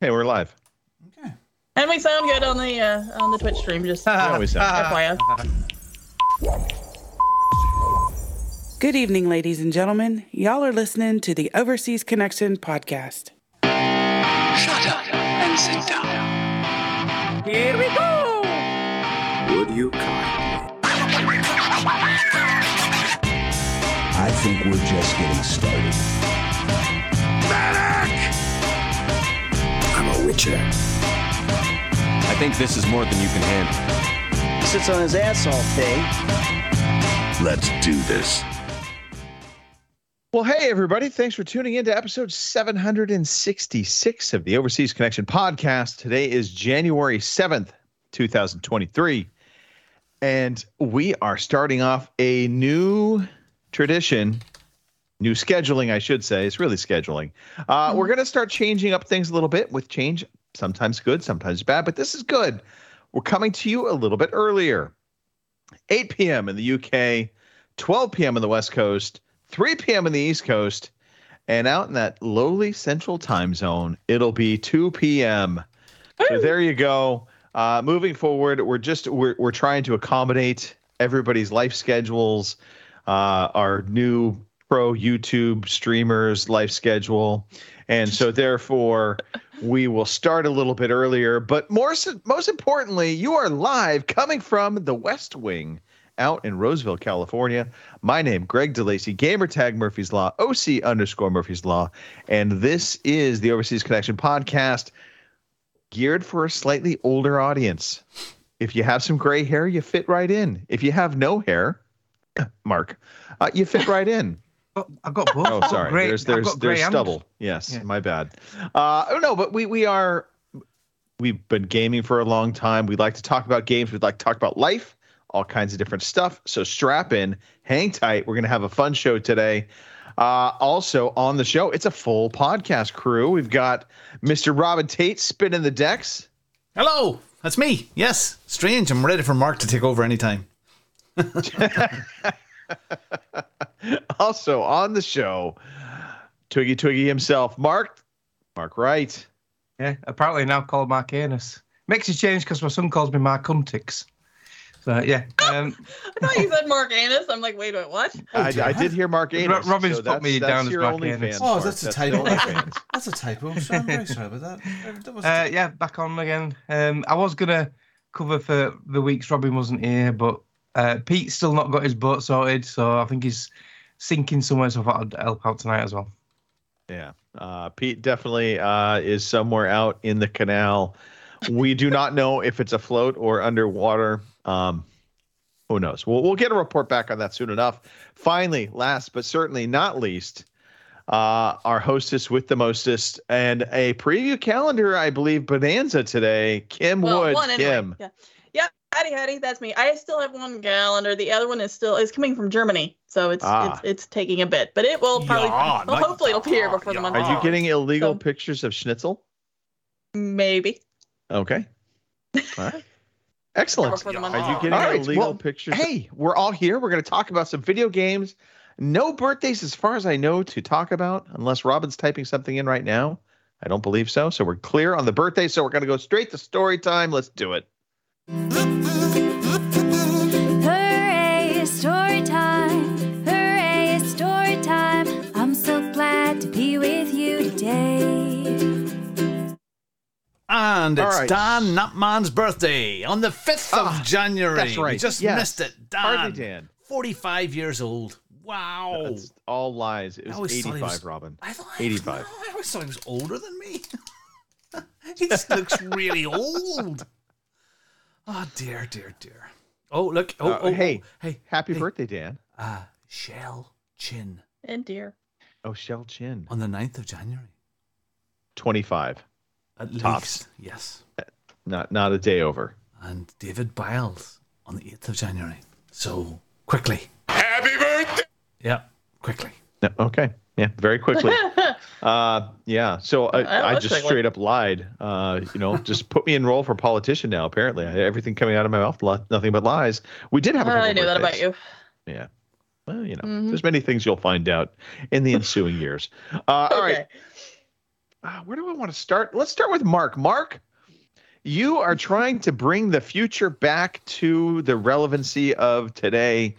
Hey, we're live. Okay. And we sound good on the uh, on the Twitch stream. Just We always sound. FYI. Good evening, ladies and gentlemen. Y'all are listening to the Overseas Connection podcast. Shut up and sit down. Here we go. Would you kindly? I think we're just getting started. I'm a witcher. I think this is more than you can handle. He sits on his ass all day. Let's do this. Well, hey, everybody. Thanks for tuning in to episode 766 of the Overseas Connection podcast. Today is January 7th, 2023. And we are starting off a new tradition, new scheduling, I should say. It's really scheduling. Uh, We're going to start changing up things a little bit with change, sometimes good, sometimes bad, but this is good. We're coming to you a little bit earlier. 8 p.m. in the UK, 12 p.m. on the West Coast, 3 p.m. on the East Coast, and out in that lowly central time zone, it'll be 2 p.m. So there you go. Uh, moving forward, we're just we're we're trying to accommodate everybody's life schedules, uh, our new pro YouTube streamers' life schedule, and so therefore we will start a little bit earlier. But more most importantly, you are live coming from the West Wing out in Roseville, California. My name, Greg DeLacy, gamertag Murphy's Law, OC underscore Murphy's Law, and this is the Overseas Connection podcast, geared for a slightly older audience. If you have some gray hair, you fit right in. If you have no hair, Mark, uh, you fit right in. I've got both. Oh, sorry. grey- there's I've there's got grey there's stubble. Yes, Yeah. my bad. Uh, oh no, but we we are we've been gaming for a long time. We like to talk about games. We'd like to talk about life, all kinds of different stuff. So strap in, hang tight. We're gonna have a fun show today. Uh, also on the show, it's a full podcast crew. We've got Mr. Robin Tate spinning the decks. Hello, that's me. Yes, strange. I'm ready for Mark to take over anytime. Also on the show, Twiggy Twiggy himself, Mark. Mark Wright. Yeah, apparently now called Mark Anus. Makes a change because my son calls me Mark Cuntix. So yeah, um, I thought you said Mark Anus. I'm like, wait, wait, what? I, I did hear Mark Anus. Robin's so put me that's down as your Mark only Anus. fans. Oh, Mark. that's a the typo. That's a typo. I'm sorry, I'm very sorry about that. That uh, yeah, back on again. Um, I was gonna cover for the weeks Robin wasn't here, but uh, Pete's still not got his boat sorted, so I think he's sinking somewhere. So I thought I'd help out tonight as well. Yeah. Uh, Pete definitely uh, is somewhere out in the canal. We do not know if it's afloat or underwater. Um, who knows? We'll, we'll get a report back on that soon enough. Finally, last but certainly not least, uh, our hostess with the mostest and a preview calendar, I believe, bonanza today. Kim Well, Wood. one anyway. Kim. Yeah. Yeah, Hattie, Hattie, that's me. I still have one calendar. The other one is still is coming from Germany, so it's Ah. it's it's taking a bit, but it will probably. Yeah, well, not- hopefully, it'll appear before the month. Are you getting illegal So- pictures of Schnitzel? Maybe. Okay. All right. Excellent. Before the month Are you getting All right, illegal well, pictures? Hey, we're all here. We're going to talk about some video games. No birthdays, as far as I know, to talk about, unless Robin's typing something in right now. I don't believe so. So we're clear on the birthday. So we're going to go straight to story time. Let's do it. Hooray, it's story time. Hooray, it's story time. I'm so glad to be with you today. And it's All right. Dan Nutman's birthday on the 5th of Ah, January. that's right. We just Yes. missed it. Dan. Hardly Dan. 45 years old. Wow. That's all lies. It was always thought he 85, was- Robin. I thought 85. I always thought he was older than me. he just looks really old. Oh dear, dear, dear. Oh look! Oh, Uh, oh, hey, oh, hey! Happy hey. birthday, Dan. Uh, Shell Chin And dear. Oh, Shell Chin. on the 9th of January. 25. At Tops. least, yes. Not not a day over. And David Biles on the 8th of January. So quickly. Happy birthday! Yeah, quickly. No, okay. Yeah, very quickly. uh, yeah. So Uh, I, I just quickly. straight up lied. Uh, you know, just put me in role for politician now. Apparently, I, everything coming out of my mouth, li- nothing but lies. We did have. A couple I knew that about you. Yeah. Well, you know, Mhm. there's many things you'll find out in the ensuing years. Uh, All right. Okay. uh, where do I want to start? Let's start with Mark. Mark, you are trying to bring the future back to the relevancy of today.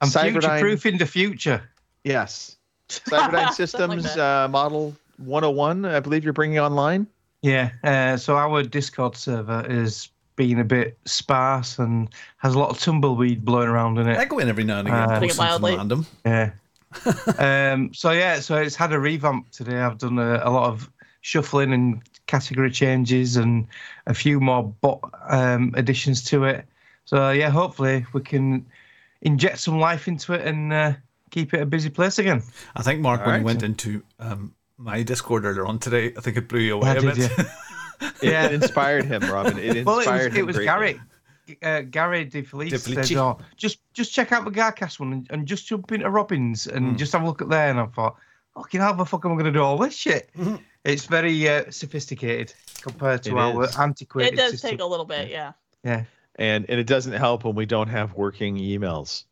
I'm Cyberdyne- future proofing the future. Yes. Something Cyberdyne Systems that. uh, Model 101, I believe you're bringing online. Yeah. Uh, so our Discord server is being a bit sparse and has a lot of tumbleweed blowing around in it. I go in every now and again, Uh, post something Mildly. random. Yeah. um, so yeah, so it's had a revamp today. I've done a, a lot of shuffling and category changes and a few more bot um, additions to it. So yeah, hopefully we can inject some life into it and uh, keep it a busy place again. I think Mark, when Alright. you went into um, my Discord earlier on today, I think it blew you away I a did, bit. yeah. It, Yeah. it inspired him, Robin. It inspired Well, it was, him. it was. Gary. Uh, Gary De Felice De said, oh, just just check out the Garcast one and, and just jump into Robbins and Hmm. just have a look at there. And I thought, fucking how the fuck am I going to do all this shit? It's very uh, sophisticated compared to It our is. antiquated It does system. take a little bit, yeah. Yeah. And and it doesn't help when we don't have working emails.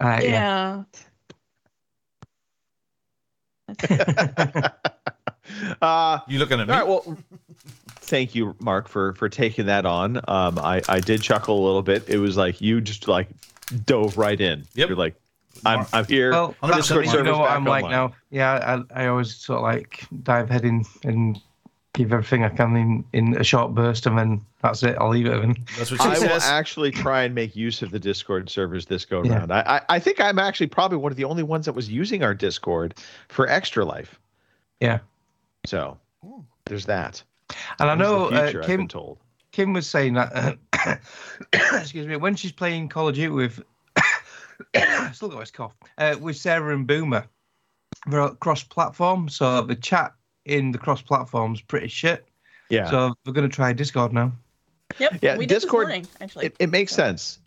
Uh, yeah. Yeah. uh, You looking at me? All right. Well, thank you, Mark, for for taking that on. Um, I I did chuckle a little bit. It was like you just like dove right in. Yep. You're like, I'm I'm here. Well, I'm that's you know what I'm like online. now. Yeah, I, I always sort of like dive head in and give everything I can in, in a short burst, and then that's it. I'll leave it. And That's what she I will actually try and make use of the Discord servers this go Yeah. around. I, I I think I'm actually probably one of the only ones that was using our Discord for Extra Life. yeah, So there's that. and I There's the know uh, future, I've been Kim told. Kim was saying that. Uh, excuse me. When she's playing Call of Duty with, still got his cough. Uh, with Sarah and Boomer, they're cross-platform, so the chat in the cross-platform's pretty shit. Yeah. So we're gonna try Discord now. Yep. Yeah, we Discord- did this morning, actually. it, it makes sense.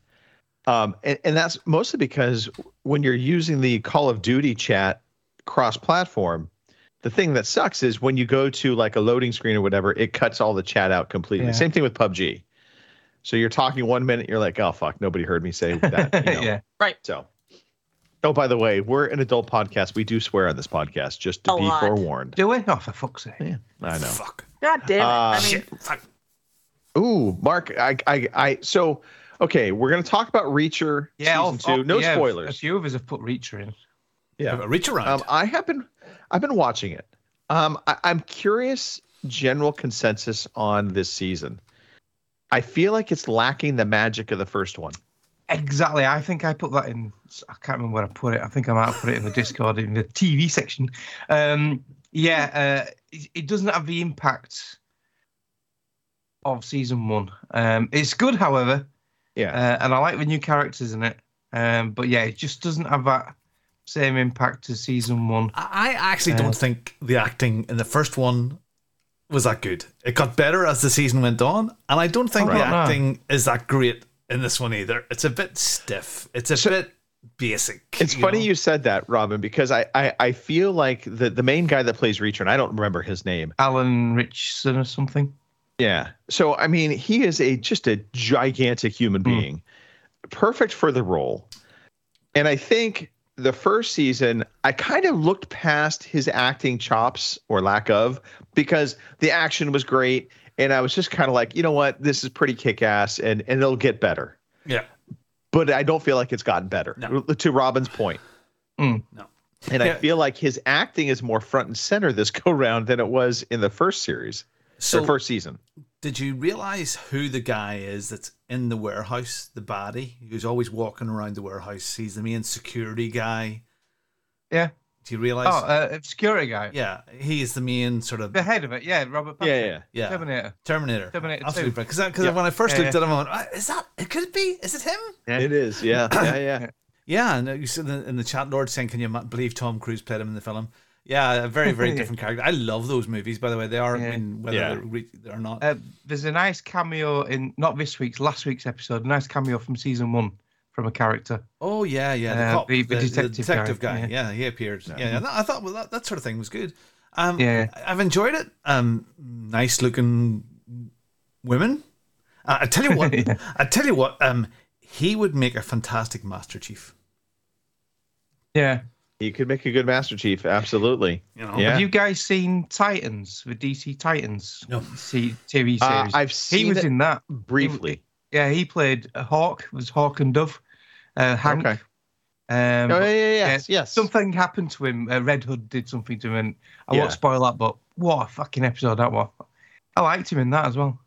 Um, and, and that's mostly because when you're using the Call of Duty chat cross platform, the thing that sucks is when you go to like a loading screen or whatever, it cuts all the chat out completely. Yeah. Same thing with PUBG. So you're talking one minute, you're like, oh, fuck, nobody heard me say that. You know? yeah. right. So, oh, by the way, we're an adult podcast. We do swear on this podcast, just to A be lot. forewarned. Do we? Oh, for fuck's sake. Yeah, I know. Fuck. God damn it. Uh, I mean, Shit. Fuck. Ooh, Mark, I, I, I, so, okay, we're going to talk about Reacher Yeah, season two. oh, no yeah, A spoilers. few of us have put Reacher in. Yeah. Reach around. Um, I have been, I've been watching it. Um, I, I'm curious. General consensus on this season. I feel like it's lacking the magic of the first one. Exactly. I think I put that in. I can't remember where I put it. I think I might have put it in the Discord in the TV section. Um, yeah, uh, it, it doesn't have the impact of season one. Um, it's good, however, Yeah. uh, and I like the new characters in it. Um, but yeah, it just doesn't have that same impact as season one. I I actually Uh, don't think the acting in the first one was that good. It got better as the season went on, and I don't think Oh, the no. acting is that great in this one either. It's a bit stiff. It's a bit basic. It's you funny know? you said that, Robin, because I, I, I feel like the, the main guy that plays Reacher, and I don't remember his name. Alan Ritchson or something. Yeah. So I mean, he is a just a gigantic human Hmm. being, perfect for the role. And I think the first season, I kind of looked past his acting chops or lack of because the action was great, and I was just kind of like, you know what, this is pretty kick ass, and and it'll get better. Yeah. But I don't feel like it's gotten better. No. To Robin's point. Mm. No. And I feel like his acting is more front and center this go round than it was in the first series So or first season. Did you realize who the guy is that's in the warehouse, the baddie, who's always walking around the warehouse? He's the main security guy. Yeah. Do you realize? Oh, uh, security guy. yeah, he is the main sort of The head of it. Yeah, Robert. Yeah, Patrick. yeah. yeah Terminator. Terminator. Terminator Absolutely, 2. because because Yeah. when I first Yeah, looked at him, I went, "Ah, "Is that? It could it be? Is it him?" Yeah. It is. Yeah. Yeah. Yeah. Yeah, and you said in the, chat, Lord saying, "Can you believe Tom Cruise played him in the film?" Yeah, a very very different character. I love those movies. By the way, they are. I mean, whether Yeah. they're, re- they're not. Uh, there's a nice cameo in not this week's, last week's episode. A nice cameo from season one from a character. Oh yeah, yeah, the, Uh, cop, the- the detective detective guy, guy. yeah. Yeah. he appeared. Yeah, yeah. no, I thought well, that, that sort of thing was good. Um, Yeah. I- I've enjoyed it. Um, nice looking women. Uh, I tell you what. Yeah. I tell you what. Um, he would make a fantastic Master Chief. Yeah, He could make a good Master Chief. Absolutely. You know? Yeah. Have you guys seen Titans, the DC Titans? No. See, TV series. Uh, I've seen. he was it in that. briefly. Yeah, he played a Hawk. It was Hawk and Dove. Uh, Hank. Okay. Um, oh, yeah, yeah, yeah, yes, yes. Something happened to him. Uh, Red Hood did something to him, and I Yeah. won't spoil that. But what a fucking episode that was! I liked him in that as well.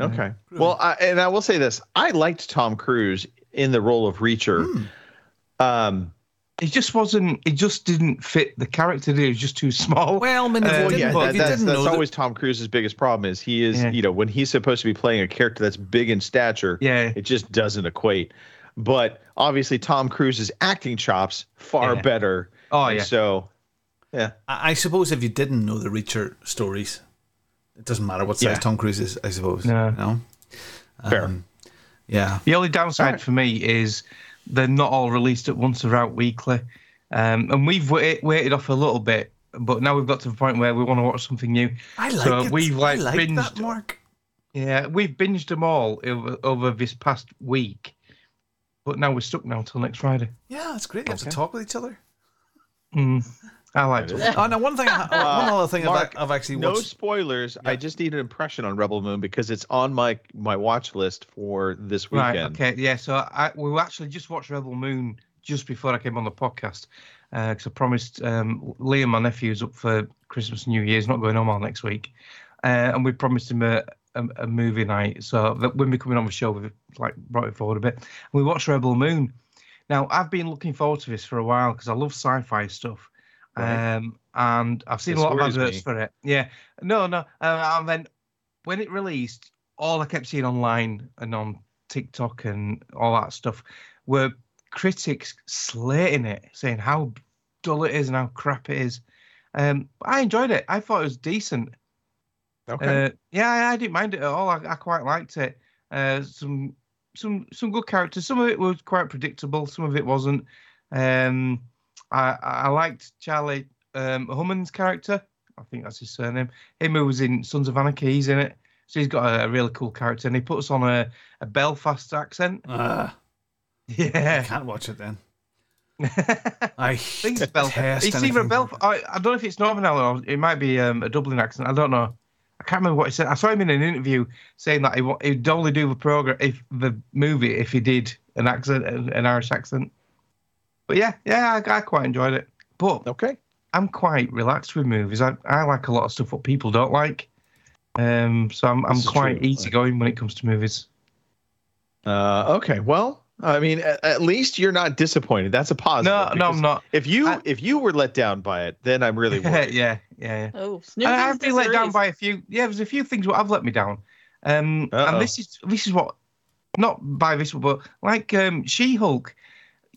Okay. Well, I, and I will say this: I liked Tom Cruise in the role of Reacher. Hmm. Um, He just wasn't. It just didn't fit the character. He was just too small. Well, I mean, Uh, well, yeah, that- that's, that's know that- always Tom Cruise's biggest problem is he is, Yeah. you know, when he's supposed to be playing a character that's big in stature, Yeah. it just doesn't equate. But obviously, Tom Cruise's acting chops far Yeah. better. Oh yeah. So, yeah. I I suppose if you didn't know the Reacher stories, it doesn't matter what size Yeah. Tom Cruise is. I suppose. No. You know? Fair. Um, yeah. The only downside Alright. for me is they're not all released at once; they're out weekly. Um, and we've wait, waited off a little bit, but now we've got to the point where we want to watch something new. I like So it. we've, like, I like that, binged- Mark. Yeah, we've binged them all over, over this past week, but now we're stuck now until next Friday. Yeah, it's great. You have to talk with each other. Mm, I like That it. Oh, now one thing, I- one other thing Mark, I've, I've actually No watched. spoilers. I just need an impression on Rebel Moon because it's on my my watch list for this Right. weekend. Okay. Yeah. So I we actually just watched Rebel Moon just before I came on the podcast because I promised um, Liam, my nephew's up for Christmas, and New Year's, not going home all next week, uh, and we promised him a, a, a movie night. So that when we're coming on the show, we've like brought it forward a bit. We watched Rebel Moon. Now I've been looking forward to this for a while because I love sci-fi stuff. Right. Um, and I've seen This a lot of adverts me. for it. Yeah, no, no. Uh, and then when it released, all I kept seeing online and on TikTok and all that stuff were critics slating it, saying how dull it is and how crap it is. Um, I enjoyed it. I thought it was decent. Okay. Uh, yeah, I, I didn't mind it at all. I, I quite liked it. Uh, some some some good characters. Some of it was quite predictable. Some of it wasn't. Um, I I I liked Charlie um, character. I think that's his surname. Him who was in Sons of Anarchy. He's in it. So he's got a, a really cool character, and he puts on a, a Belfast accent. Uh, I Yeah. can't watch it then. I I think it's Belfast. It's either Belfast. I, I don't know if it's Northern Ireland it might be um, a Dublin accent. I don't know. I can't remember what he said. I saw him in an interview saying that he, he'd only do the program if the movie if he did an accent, an an Irish accent. But yeah, yeah, I, I quite enjoyed it. But okay. I'm quite relaxed with movies. I, I like a lot of stuff what people don't like. Um, so I'm I'm quite true. easygoing when it comes to movies. Uh, okay. Well, I mean, at, at least you're not disappointed. That's a positive. No, no, I'm not. If you I- if you were let down by it, then I'm really worried. yeah, yeah, yeah. Oh, And I've been let down by a few. Yeah, there's a few things what have let me down. Um, Uh-oh. and this is this is what, not by this, but like um, She-Hulk.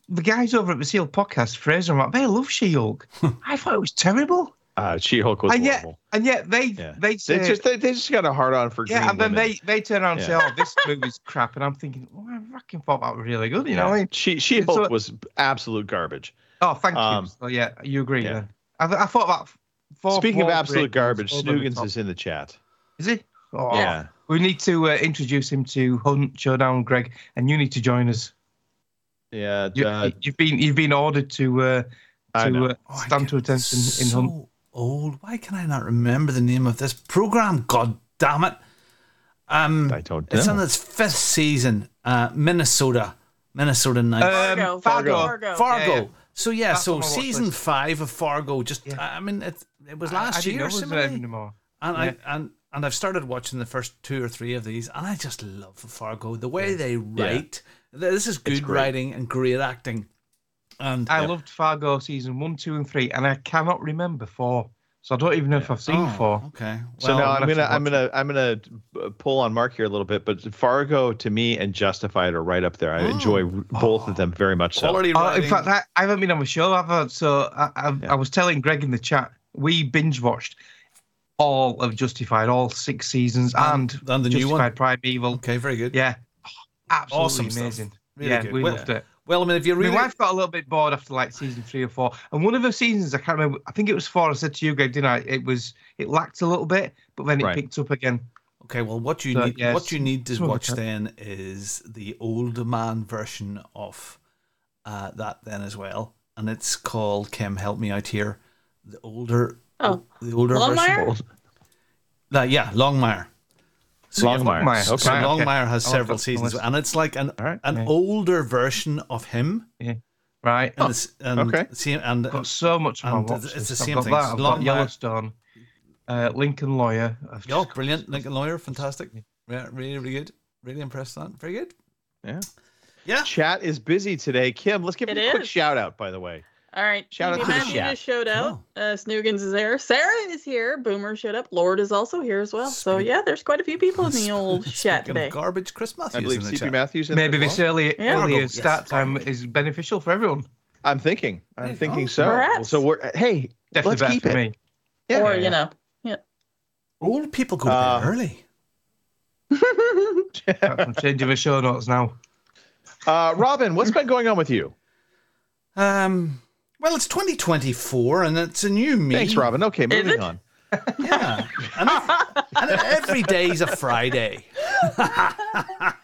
The guys over at the Seal Podcast, Fraser and Matt, they love She-Hulk. I thought it was terrible, Uh, She-Hulk was and yet, horrible. and yet they Yeah. they say They just they, they just got a hard on for yeah, green and then women. they they turn around and say, "Oh, this movie's crap," and I'm thinking, "Oh, I fucking thought that was really good," you know. I mean? She She Hulk So- was absolute garbage. Oh, thank Um, you. So yeah, you agree. yeah. Then I, I thought about. Four, Speaking of absolute garbage, over Snoogans is in the chat. Is he? Oh, Yeah. We need to uh, introduce him to Hunt Showdown, Greg, and you need to join us. Yeah. You, uh, you've been you've been ordered to uh, to uh, Oh, stand to get attention in so Hunt. old. Why can I not remember the name of this program? God damn it! Um, I don't it's know. on its fifth season. Uh, Minnesota, Minnesota Nights. Fargo. Um, Fargo. Fargo. Fargo. yeah, yeah. So yeah, That's so on my watch season five of Fargo. Just Yeah. I mean, it it was I- I last didn't know year, it was anymore. and Yeah. I and and I've started watching the first two or three of these, and I just love Fargo. The way they write, this is good writing and great acting. And I loved Fargo season one, two, and three, and I cannot remember four. So I don't even know if I've seen Oh, four. Okay. So now I'm I'm gonna gonna I'm gonna I'm gonna uh, pull on Mark here a little bit, but Fargo to me and Justified are right up there. I enjoy both of them very much. So quality Oh, in fact, I, I haven't been on the show. I've so I, I, Yeah. I was telling Greg in the chat we binge watched all of Justified, all six seasons, and, And- and the new one? Justified Primeval. okay, very good. Yeah, absolutely Awesome stuff. amazing. Really yeah, good. we Well- loved it. Well, I mean, if you really My wife got a little bit bored after like season three or four, and one of the seasons I can't remember. I think it was four. I said to you, Greg, didn't I? It was it lacked a little bit, but then it Right. picked up again. Okay, well, what you So, need, yes, what you need to some of the watch then is the old man version of uh, that then as well, and it's called Kim. Help me out here. The older, Oh. the older Longmire? version. Uh, yeah, Longmire. So Longmire. Longmire. Okay. So Longmire has I'll several put it on the seasons, and it's like an All right. an Yeah. older version of him. Yeah. Right. And, it's, and okay. See, and I've got so much on and my it's the same I've got thing. that. It's I've long got. Yellowstone, uh, Lincoln Lawyer. I've oh, just- brilliant! Lincoln Lawyer, fantastic. Yeah, really, really good. Really impressed with that. Very good. Yeah. Yeah. Chat is busy today. Kim, let's give It a quick shout out, by the way. All right. Shout out Stevie to the Matthew chat. just showed out. Uh, Snoogans is there. Sarah is here. Boomer showed up. Lord is also here as well. So yeah, there's quite a few people in the old chat today. of garbage, Chris Matthews I believe in the CP chat. Matthews. In Maybe this as well. early, Yeah. earlier Yes. start time is beneficial for everyone. I'm thinking. I'm thinking go. so. Perhaps. So we're hey, Definitely let's keep for it. me. Yeah. or you know, yeah. Old people go to Uh, bed early. I'm changing the show notes now. Uh, Robin, what's been going on with you? Um, well, it's 2024, and it's a new me. Thanks, Robin. Okay, moving on. Yeah, and, ev- and every day's a Friday.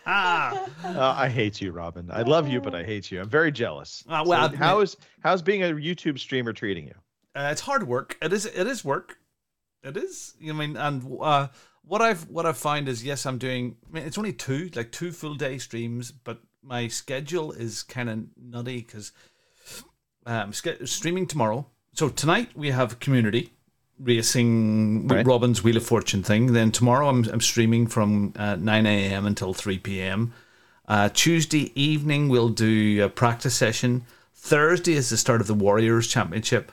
Uh, I hate you, Robin. I love you, but I hate you. I'm very jealous. Uh, well, So how is how's being a YouTube streamer treating you? Uh, it's hard work. It is. It is work. It is. You know, I mean, and uh, what I've what I've found is yes, I'm doing. I mean, it's only two, like two full day streams, but my schedule is kind of nutty because um, streaming tomorrow. So tonight we have community racing Right. Robin's Wheel of Fortune thing. Then tomorrow I'm I'm streaming from uh, nine a.m. until three p.m. Uh, Tuesday evening we'll do a practice session. Thursday is the start of the Warriors Championship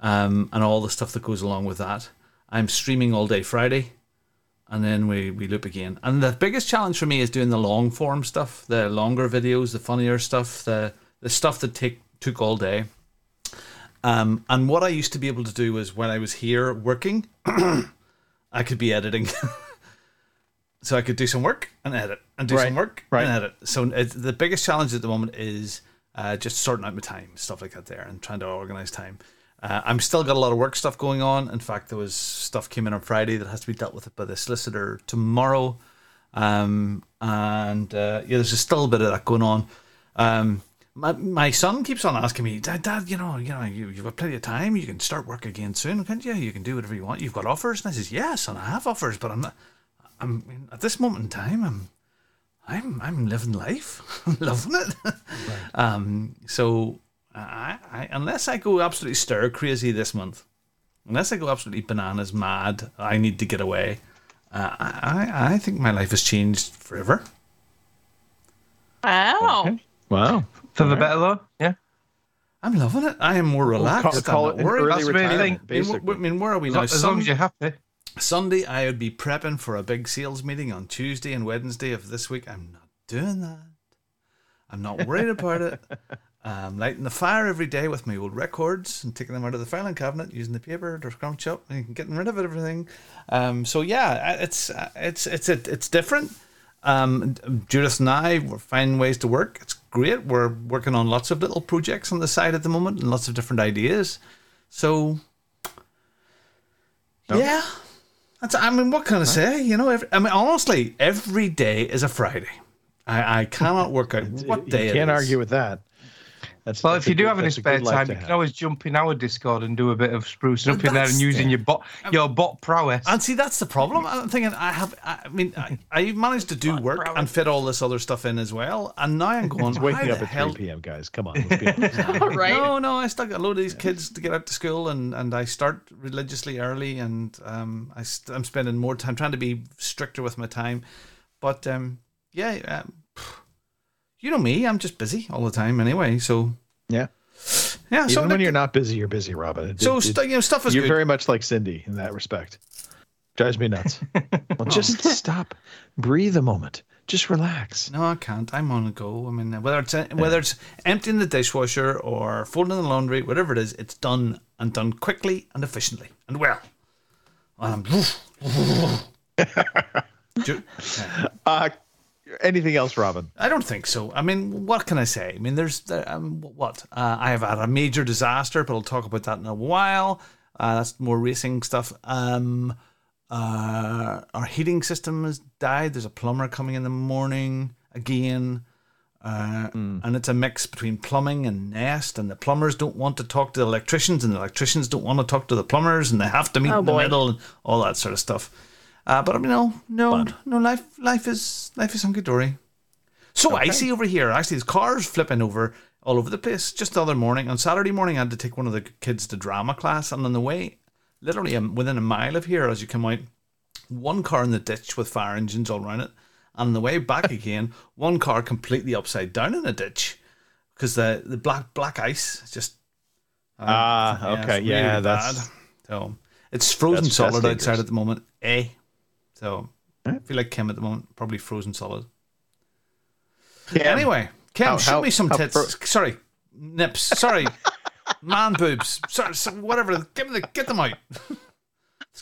um, and all the stuff that goes along with that. I'm streaming all day Friday, and then we, we loop again. And the biggest challenge for me is doing the long form stuff, the longer videos, the funnier stuff, the the stuff that take took all day. Um, and what I used to be able to do was when I was here working, I could be editing. so I could do some work and edit, and do Right, some work right. and edit. So it's, the biggest challenge at the moment is uh, just sorting out my time, stuff like that there, and trying to organize time. Uh, I'm still got a lot of work stuff going on. In fact, there was stuff came in on Friday that has to be dealt with by the solicitor tomorrow, um, and uh, yeah, there's still a bit of that going on. Um, my, my son keeps on asking me, Dad, Dad, you know, you know, you, you've got plenty of time. You can start work again soon, can't you? You can do whatever you want. You've got offers, and I says, yes, and I have offers, but I'm not. I'm at this moment in time. I'm I'm I'm living life, I'm loving it. Um, so I, I unless I go absolutely stir crazy this month, unless I go absolutely bananas mad, I need to get away. Uh, I I I think my life has changed forever. Wow. Wow. For the better though, yeah. I'm loving it. I am more relaxed. call I'm it not an worried. early That's the main retirement, thing. I mean, basically. I mean, where are we now? long, as long Sun- as you're happy. Sunday, I would be prepping for a big sales meeting on Tuesday and Wednesday of this week. I'm not doing that. I'm not worried about it. I'm lighting the fire every day with my old records and taking them out of the filing cabinet, using the paper to scrunch up and getting rid of it, everything. Um, so yeah, it's it's it's it's different. Um, Judith and I we're finding ways to work. It's great. We're working on lots of little projects on the side at the moment and lots of different ideas. So yeah, that's. I mean, what can I say? You know, every, I mean, honestly, every day is a Friday. I, I cannot work out what day you can't argue with that. That's, Well, that's if you do good- have any spare time, you can have. always jump in our Discord and do a bit of sprucing up in there and using the- your bot, your bot prowess. And see, that's the problem. I'm thinking I have. I mean, I, I managed to do work and fit all this other stuff in as well, and now I'm going. It's waking up at hell? 3 p.m., guys. Come on. Let's be honest. right. No, no, I still got a load of these kids to get out to school, and, and I start religiously early, and um, I st- I'm spending more time trying to be stricter with my time, but um, yeah, um, you know me, I'm just busy all the time anyway. So yeah. yeah, so Even when like- you're not busy, you're busy, Robin. It- so it- st- you know stuff is you're good. very much like Cindy in that respect. Drives me nuts. well, just stop. Breathe a moment. Just relax. No, I can't. I'm on a go. I mean, whether it's whether it's emptying the dishwasher or folding the laundry, whatever it is, it's done and done quickly and efficiently and well. Um, Ju- Uh, anything else, Robin? I don't think so. I mean, what can I say? I mean, there's there, um, what uh, I have had a major disaster, but I'll talk about that in a while. Uh, that's more racing stuff. Um, uh, our heating system has died. There's a plumber coming in the morning again. Uh, Mm. and it's a mix between plumbing and nest, and the plumbers don't want to talk to the electricians, and the electricians don't want to talk to the plumbers, and they have to meet Oh, in the boy. middle, and all that sort of stuff. Uh, but I mean, no, no, no. Life, life is life is hunky dory. So Okay. icy over here. Actually, there's cars flipping over all over the place. Just the other morning, on Saturday morning, I had to take one of the kids to drama class, and on the way, literally within a mile of here, as you come out, one car in the ditch with fire engines all around it, and on the way back again, one car completely upside down in a ditch because the the black black ice is just uh, Ah, it's okay, yeah, that's- bad. so it's frozen solid outside at the moment. Eh, so I feel like Kim at the moment probably frozen solid. Kim, Anyway, Kim, How- show how- me some tits. fro- sorry, nips. Sorry, man boobs. Sorry, so whatever. Give me the get them out.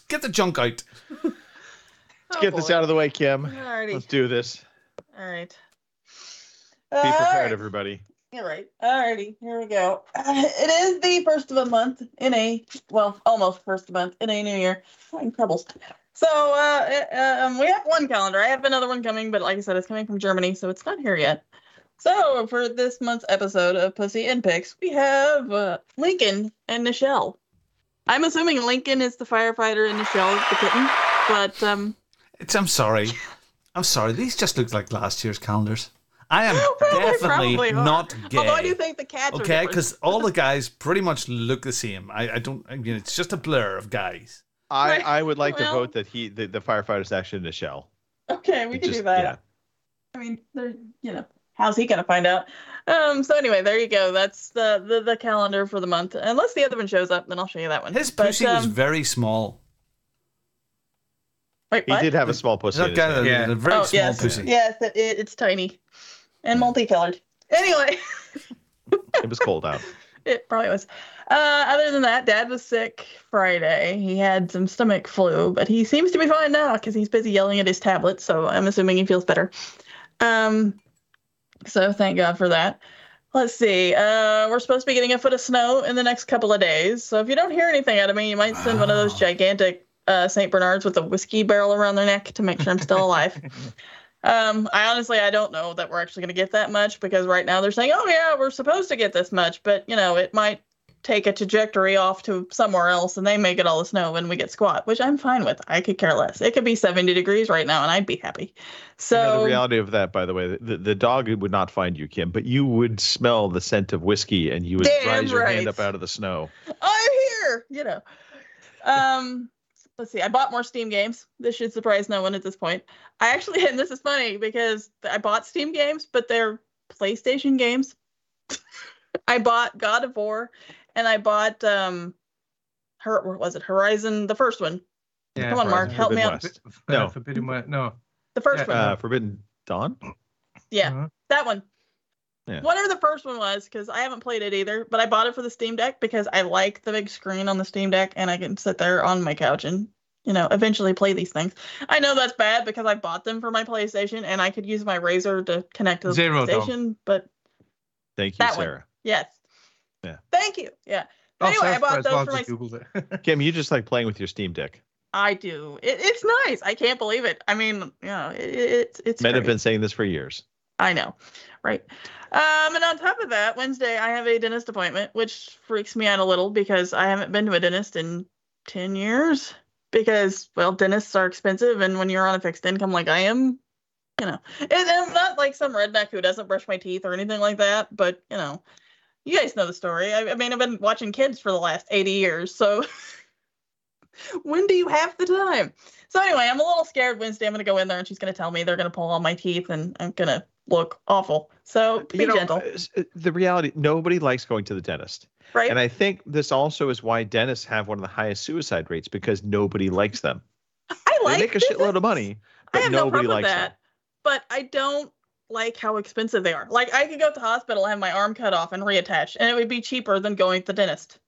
get the junk out. let's get this out of the way, Kim. Alrighty. Let's do this. All right. Be prepared, everybody. All right. Alrighty. Here we go. Uh, it is the first of a month in a well, almost first of a month in a new year. I'm troubles. So uh, um, we have one calendar. I have another one coming, but like I said, it's coming from Germany, so it's not here yet. So for this month's episode of Pussy and Picks, we have uh, Lincoln and Nichelle. I'm assuming Lincoln is the firefighter and Nichelle is the kitten, but um, It's. I'm sorry. I'm sorry. These just look like last year's calendars. I am Well, definitely not gay. although I do think the cats okay, because all the guys pretty much look the same. I, I don't. I mean, it's just a blur of guys. I, Right. I would like to vote that he the, the firefighter's actually in a shell. okay, we It can just- do that. yeah. I mean, they're you know, how's he gonna find out? Um. So anyway, there you go. That's the the, the calendar for the month. Unless the other one shows up, then I'll show you that one. His But, pussy was um, very small. wait, He what? did have a small pussy. in That his guy, hand. a, Yeah. a very oh small yes, pussy. yes, it, it, it's tiny and multicolored. Anyway, It was cold out. it probably was. Uh, other than that, Dad was sick Friday. He had some stomach flu, but he seems to be fine now because he's busy yelling at his tablet. So I'm assuming he feels better. Um, so thank God for that. Let's see. Uh, we're supposed to be getting a foot of snow in the next couple of days. So if you don't hear anything out of me, you might send one of those gigantic uh, St. Bernards with a whiskey barrel around their neck to make sure I'm still alive. Um, I honestly I don't know that we're actually going to get that much because right now they're saying, "Oh yeah, we're supposed to get this much," but you know it might take a trajectory off to somewhere else and they make it all the snow and we get squat, which I'm fine with. I could care less. It could be 70 degrees right now and I'd be happy. So you know, the reality of that, by the way, the, the dog would not find you, Kim, but you would smell the scent of whiskey and you would rise your hand up out of the snow. I'm here, you know. Um, let's see. I bought more Steam games. This should surprise no one at this point. I actually, and this is funny because I bought Steam games, but they're PlayStation games. I bought God of War, and I bought um, her what was it Horizon, the first one, Yeah, Come on, Mark, Horizon help me Forbidden out. West. Uh, No. Forbidden West. No. the first Yeah, one. Uh, Forbidden Dawn? yeah, Uh-huh. that one. Yeah. Whatever the first one was, because I haven't played it either, but I bought it for the Steam Deck because I like the big screen on the Steam Deck and I can sit there on my couch and, you know, eventually play these things. I know that's bad because I bought them for my PlayStation and I could use my Razer to connect to the Zero Dawn. PlayStation, but Thank you, That one. Sarah. yes. Yeah. Thank you. Yeah. Oh, Anyway, I bought those well, for my. Googled it. Kim, you just like playing with your Steam Deck. I do. It, it's nice. I can't believe it. I mean, you know, it, it's it's. Men have been saying this for years. I know, right? Um, and on top of that, Wednesday I have a dentist appointment, which freaks me out a little because I haven't been to a dentist in ten years. Because well, dentists are expensive, and when you're on a fixed income like I am, you know, and I'm not like some redneck who doesn't brush my teeth or anything like that. But you know, you guys know the story. I, I mean, I've been watching kids for the last eighty years, so when do you have the time? So anyway, I'm a little scared Wednesday. I'm gonna go in there and she's gonna tell me they're gonna pull all my teeth and I'm gonna look awful. So be you know, gentle, uh, the reality, nobody likes going to the dentist. right? And I think this also is why dentists have one of the highest suicide rates because nobody likes them. I like they make a shitload of money, I but no nobody with likes that, them. but I don't like how expensive they are. Like I could go to the hospital, and have my arm cut off and reattached, and it would be cheaper than going to the dentist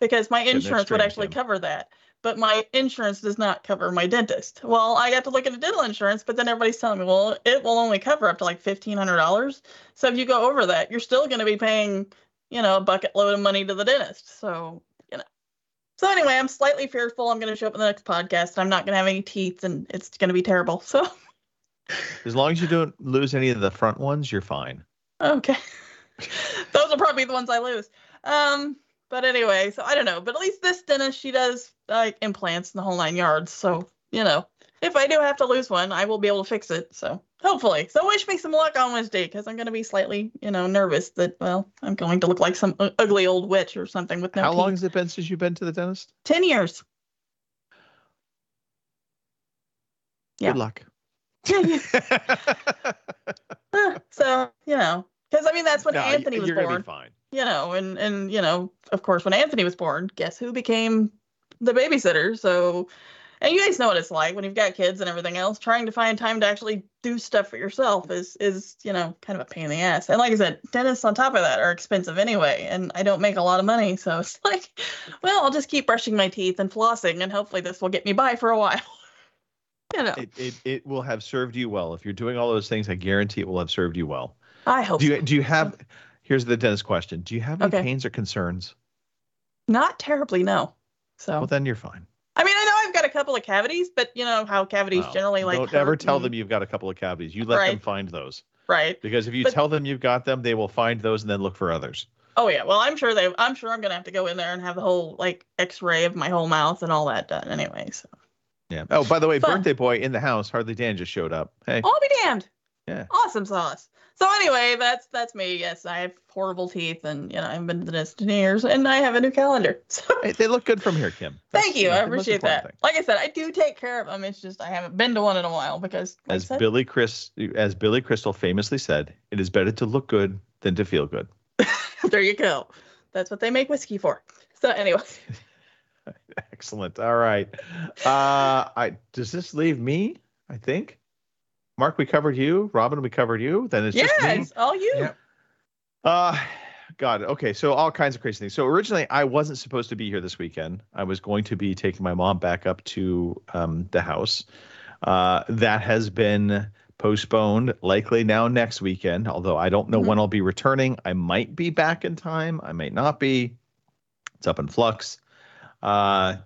because my insurance would actually Kim. cover that. But my insurance does not cover my dentist. Well, I got to look at the dental insurance, but then everybody's telling me, well, it will only cover up to like fifteen hundred dollars. So if you go over that, you're still going to be paying, you know, a bucket load of money to the dentist. So you know. So anyway, I'm slightly fearful. I'm going to show up in the next podcast. And I'm not going to have any teeth, and it's going to be terrible. So. As long as you don't lose any of the front ones, you're fine. Okay. Those will probably be the ones I lose. Um, but anyway, so I don't know. But at least this dentist, she does like implants in the whole nine yards. So, you know, if I do have to lose one, I will be able to fix it. So hopefully. So wish me some luck on Wednesday because I'm going to be slightly, you know, nervous that, well, I'm going to look like some u- ugly old witch or something with no How long has it been since you've been to the dentist? 10 years. Yeah. Good luck. So, you know, because I mean, that's when No, Anthony was born. you know, and and you know, of course, when Anthony was born, guess who became the babysitter? So, and you guys know what it's like when you've got kids and everything else. Trying to find time to actually do stuff for yourself is is you know kind of a pain in the ass. And like I said, dentists on top of that are expensive anyway, and I don't make a lot of money, so it's like, well, I'll just keep brushing my teeth and flossing, and hopefully this will get me by for a while. You know, It, it it will have served you well. If you're doing all those things, I guarantee it will have served you well. I hope Do you so. do you have here's the dentist question. Do you have any Okay. pains or concerns? not terribly, no. So Well then you're fine. I mean, I know I've got a couple of cavities, but you know how cavities Wow. generally like Don't ever tell and- them you've got a couple of cavities. You let them find those. right. Because if you But- tell them you've got them, they will find those and then look for others. Oh yeah, well I'm sure they I'm sure I'm gonna have to go in there and have the whole like X-ray of my whole mouth and all that done anyway. So Yeah. Oh, by the way, Fun. birthday boy in the house, Hardly Dan just showed up. Hey. I'll be damned. Yeah. Awesome sauce. So anyway, that's that's me. Yes, I have horrible teeth and you know I've been to the dentist in years and I have a new calendar. So Hey, they look good from here, Kim. That's, thank you. that's I appreciate that. thing. Like I said, I do take care of them. It's just I haven't been to one in a while because like As said, Billy Chris as Billy Crystal famously said, it is better to look good than to feel good. there you go. That's what they make whiskey for. So anyway, Excellent. All right. Uh I does this leave me? I think. Mark, we covered you. Robin, we covered you. Then it's yeah, just me. it's all you. Yeah. Uh God. Okay. So all kinds of crazy things. So originally I wasn't supposed to be here this weekend. I was going to be taking my mom back up to um, the house. Uh, that has been postponed, likely now next weekend. Although I don't know Mhm. when I'll be returning. I might be back in time. I might not be. It's up in flux. Uh,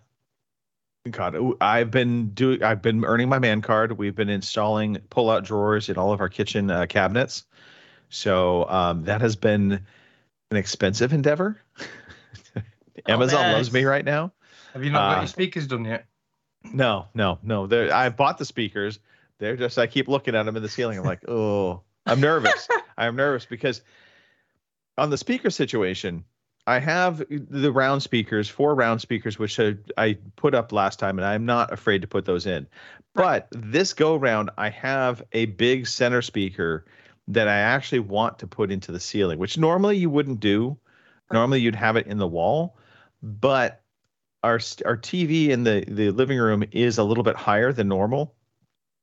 God, I've been doing. I've been earning my man card. We've been installing pull-out drawers in all of our kitchen uh, cabinets. So um, that has been an expensive endeavor. Amazon bet. loves me right now. Have you not Uh, got your speakers done yet? No, no, no. They're, I bought the speakers. They're just. I keep looking at them in the ceiling. I'm like, oh, I'm nervous. I'm nervous because on the speaker situation, I have the round speakers, four round speakers, which I, put up last time, and I'm not afraid to put those in. But this go round, I have a big center speaker that I actually want to put into the ceiling, which normally you wouldn't do. Normally you'd have it in the wall, but our our TV in the the living room is a little bit higher than normal.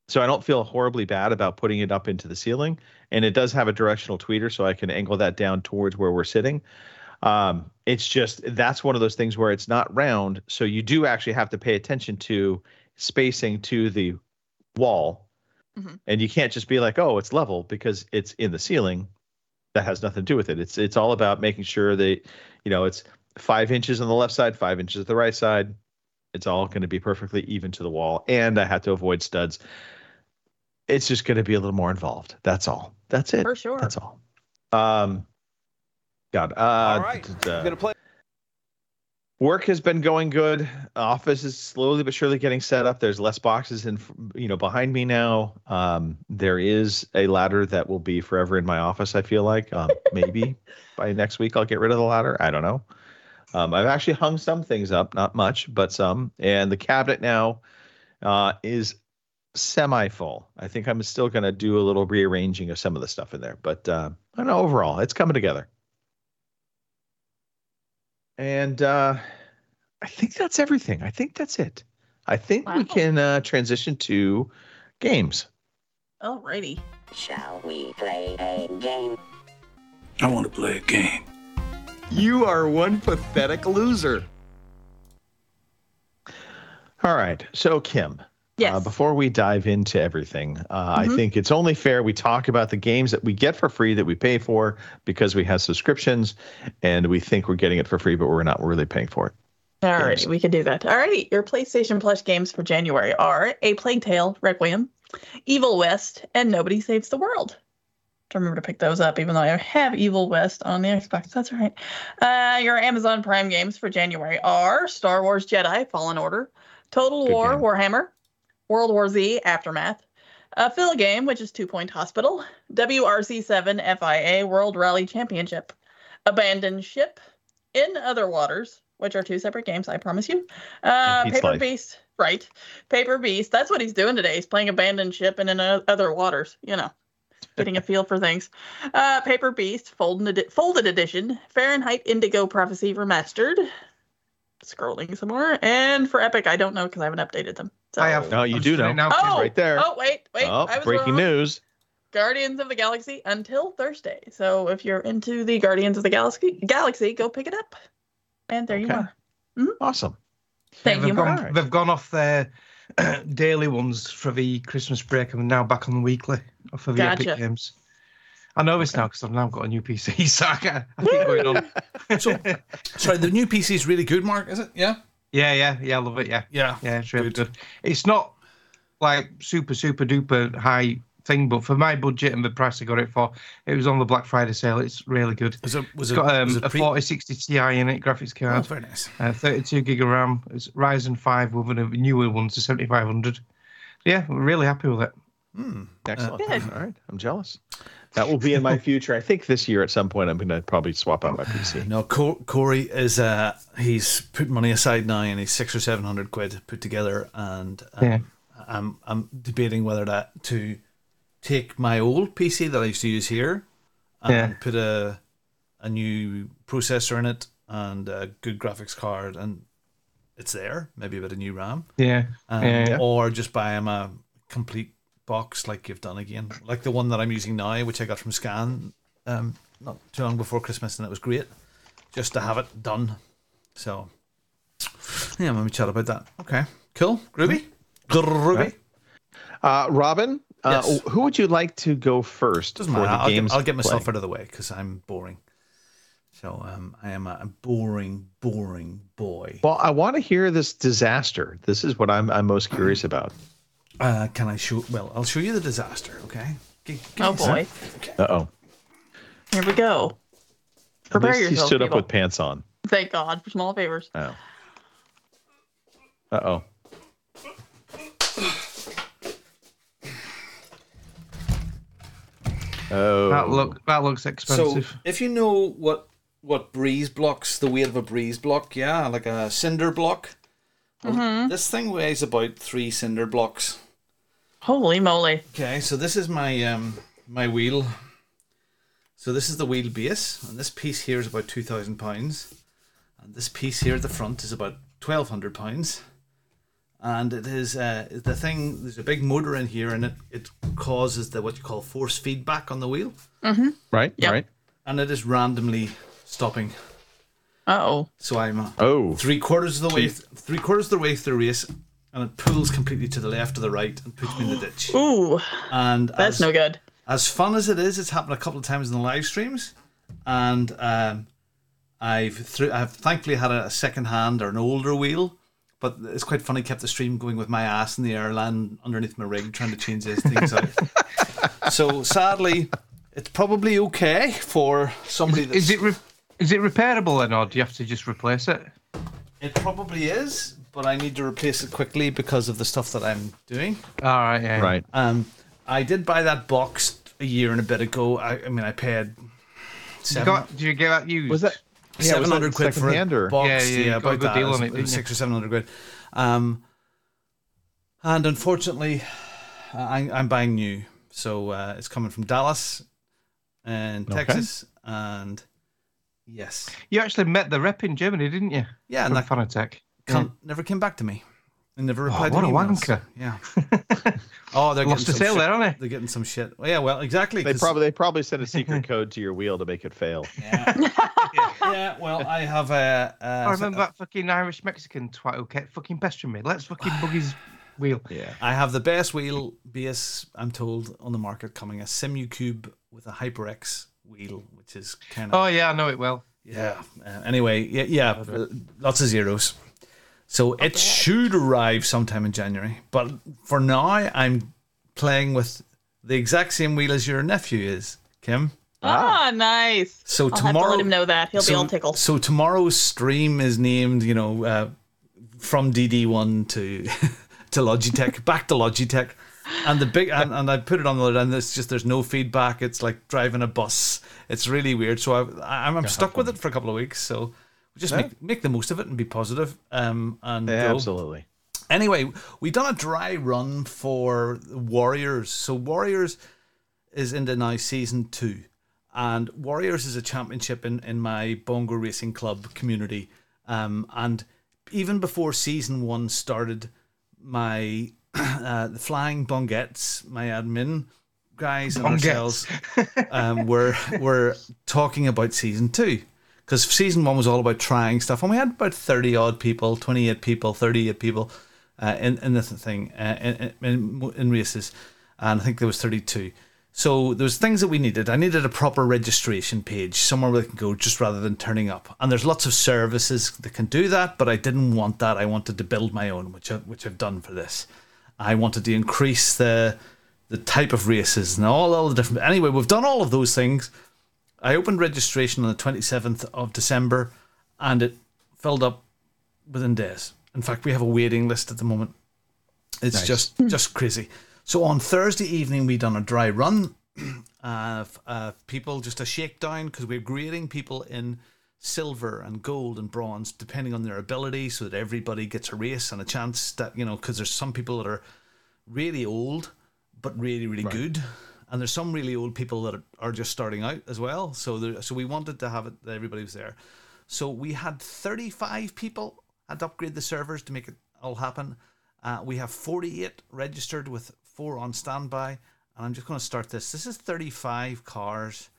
So I don't feel horribly bad about putting it up into the ceiling, and it does have a directional tweeter, so I can angle that down towards where we're sitting. Um, it's just that's one of those things where it's not round, so you do actually have to pay attention to spacing to the wall, Mhm. and you can't just be like, oh, it's level because it's in the ceiling. That has nothing to do with it. It's it's all about making sure that you know it's five inches on the left side, five inches on the right side. It's all going to be perfectly even to the wall, and I have to avoid studs. It's just going to be a little more involved. That's all. That's it. For sure. That's all. Um, God. Uh, All right. d- d- I'm gonna play. Work has been going good. Office is slowly but surely getting set up. There's less boxes in, you know, behind me now. Um, there is a ladder that will be forever in my office. I feel like um, maybe by next week I'll get rid of the ladder. I don't know. Um, I've actually hung some things up, not much, but some. And the cabinet now uh, is semi full. I think I'm still going to do a little rearranging of some of the stuff in there, but uh, I don't know. Overall, it's coming together. And uh, I think that's everything. I think that's it. I think we can uh, transition to games. Alrighty. Shall we play a game? I want to play a game. You are one pathetic loser. All right. So, Kim, Yes. uh, before we dive into everything, uh, I Mhm. think it's only fair we talk about the games that we get for free that we pay for because we have subscriptions and we think we're getting it for free, but we're not really paying for it. Alrighty, games. we can do that. Alrighty, your PlayStation Plus games for January are A Plague Tale, Requiem, Evil West, and Nobody Saves the World. to remember to pick those up, even though I have Evil West on the Xbox. That's all right. Uh, your Amazon Prime games for January are Star Wars Jedi Fallen Order, Total Good War game. Warhammer, World War Z Aftermath, a Phil game, which is Two Point Hospital, WRC7 FIA World Rally Championship, Abandoned Ship, In Other Waters, which are two separate games, I promise you. Uh, Paper Life. Beast, right? Paper Beast. That's what he's doing today. He's playing Abandoned Ship and In Other Waters. You know, getting a feel for things. Uh, Paper Beast, folded, folded edition, Fahrenheit Indigo Prophecy remastered. Scrolling some more, and for Epic, I don't know because I haven't updated them. So. I have. No, you I'm do know. Now, Oh, right there. Oh, oh wait, wait. oh, I was breaking wrong. news. Guardians of the Galaxy until Thursday. So if you're into the Guardians of the Galaxy, Galaxy, go pick it up. And there you Okay. are. Mm-hmm. Awesome. Thank they've you, Gone, Mark. They've gone off their daily ones for the Christmas break and now back on the weekly for the Gotcha. Epic games. I know this now because I've now got a new PC, so I, can, I keep going on. So, sorry, the new PC is really good, Mark. Is it? Yeah. Yeah, yeah, yeah, I love it. Yeah, Yeah. yeah, it's really Good. good. It's not like super, super duper high thing, but for my budget and the price I got it for, it was on the Black Friday sale. It's really good. Was it? Was It's it? got um, was it a pre- 4060 Ti in it, graphics Oh, card, very nice. uh, 32 gig of RAM. It's Ryzen 5 with a newer one to 7500. Yeah, we're really happy with it. Excellent. Good. All right. I'm jealous. That will be in my future. I think this year at some point I'm going to probably swap out my PC. No, Co- Corey is uh he's put money aside now, and he's six or seven hundred quid put together, and um, Yeah. I'm I'm debating whether that to take my old PC that I used to use here and Yeah. put a a new processor in it and a good graphics card, and it's there. Maybe a bit of new RAM, Yeah, um, Yeah, yeah. or just buy him a complete box like you've done again, like the one that I'm using now, which I got from Scan um, not too long before Christmas, and it was great just to have it done. So, yeah, let me chat about that. Okay, cool, groovy, groovy. Uh, Robin, uh, Yes. who would you like to go first Doesn't for matter. the I'll games? get, I'll get myself play? out of the way because I'm boring. So um, I am a boring, boring boy. Well, I want to hear this disaster. This is what I'm I'm most curious about. Uh, can I show? Well, I'll show you the disaster. Okay. G- give Oh me a boy. Uh oh. Here we go. At Prepare yourself, he yourself. stood up with pants on. Thank God for small favors. Oh. Uh oh. Oh. that look that looks expensive. So if you know what what breeze blocks, the weight of a breeze block, yeah, like a cinder block. well, This thing weighs about three cinder blocks. Holy moly. Okay, so this is my um my wheel. So this is the wheel base, and this piece here is about two thousand pounds, and this piece here at the front is about twelve hundred pounds. And it is uh, the thing. There's a big motor in here, and it it causes the what you call force feedback on the wheel, right. Yep. Right. and it is randomly stopping. Uh oh. So I'm uh, Oh. three quarters of the way, three quarters of the way through the race, and it pulls completely to the left or the right and puts me in the ditch. Ooh, And that's as, no good. as fun as it is, it's happened a couple of times in the live streams, and um, I've through, I've thankfully had a, second hand or an older wheel, but it's quite funny. Kept the stream going with my ass in the air, land underneath my rig, trying to change these things out. so sadly, it's probably okay for somebody. That's, Is it re- is it repairable then, or do you have to just replace it? It probably is, but I need to replace it quickly because of the stuff that I'm doing. All right, yeah. Right. Um, I did buy that box a year and a bit ago. I, I mean, I paid You got, did you get that used? Was that? Yeah, was seven that hundred quid for secondhand a or? box. Yeah, yeah, you got a about good that. deal was- on it, it was didn't you? six or seven hundred quid. Um, and unfortunately, I, I'm buying new, so uh, it's coming from Dallas and Okay. Texas, and yes, You actually met the rep in Germany, didn't you? yeah, and From that Fanatec. Cunt never came back to me. And never replied what to a emails. wanker. Yeah. Oh, they're Lost getting a some sale shit. there, aren't they? They're getting some shit. Well, yeah, well, exactly. They 'cause- probably they probably sent a secret code to your wheel to make it fail. Yeah. yeah. Well, I have a. Uh, I remember that fucking Irish Mexican twat who kept fucking pestering me. Let's fucking bug his wheel. Yeah. I have the best wheel base, I'm told, on the market coming a Simucube with a HyperX wheel, which is kind of. Oh yeah, I know it well. Yeah. Uh, anyway, yeah, yeah, uh, lots of zeros. So it should arrive sometime in January. But for now, I'm playing with the exact same wheel as your nephew is Kim. Ah, nice. So I'll have to tomorrow, let him know that. He'll be all tickled. So tomorrow's stream is named, you know, uh, from DD1 to to Logitech, back to Logitech, and the big and, and I put it on the and it's just there's no feedback. It's like driving a bus. It's really weird. So I, I'm, I'm stuck with it for a couple of weeks. So just Yeah. make make the most of it and be positive. Um, and Yeah, absolutely. Anyway, we've done a dry run for Warriors. So Warriors is into now season two, and Warriors is a championship in in my Bongo Racing Club community. Um, and even before season one started, my uh, the Flying Bongettes, my admin guys and Bongettes. ourselves, um, were were talking about season two because season one was all about trying stuff, and we had about thirty odd people, twenty eight people, thirty eight people uh, in in this thing uh, in, in in races, and I think there was thirty two. So there was things that we needed. I needed a proper registration page, somewhere where they can go just rather than turning up. And there's lots of services that can do that, but I didn't want that. I wanted to build my own, which I, which I've done for this. I wanted to increase the the type of races and all, all the different. Anyway, we've done all of those things. I opened registration on the 27th of December, and it filled up within days. In fact, we have a waiting list at the moment. It's Nice. just just crazy. So on Thursday evening, we done a dry run. Uh, f- uh, people just a shakedown because we're grading people in silver and gold and bronze depending on their ability, so that everybody gets a race and a chance. That you know, because there's some people that are really old but really really good, and there's some really old people that are, are just starting out as well. So there, so we wanted to have it that everybody was there. So we had 35 people had to upgrade the servers to make it all happen. Uh, we have 48 registered with four on standby, and I'm just going to start this. This is 35 cars.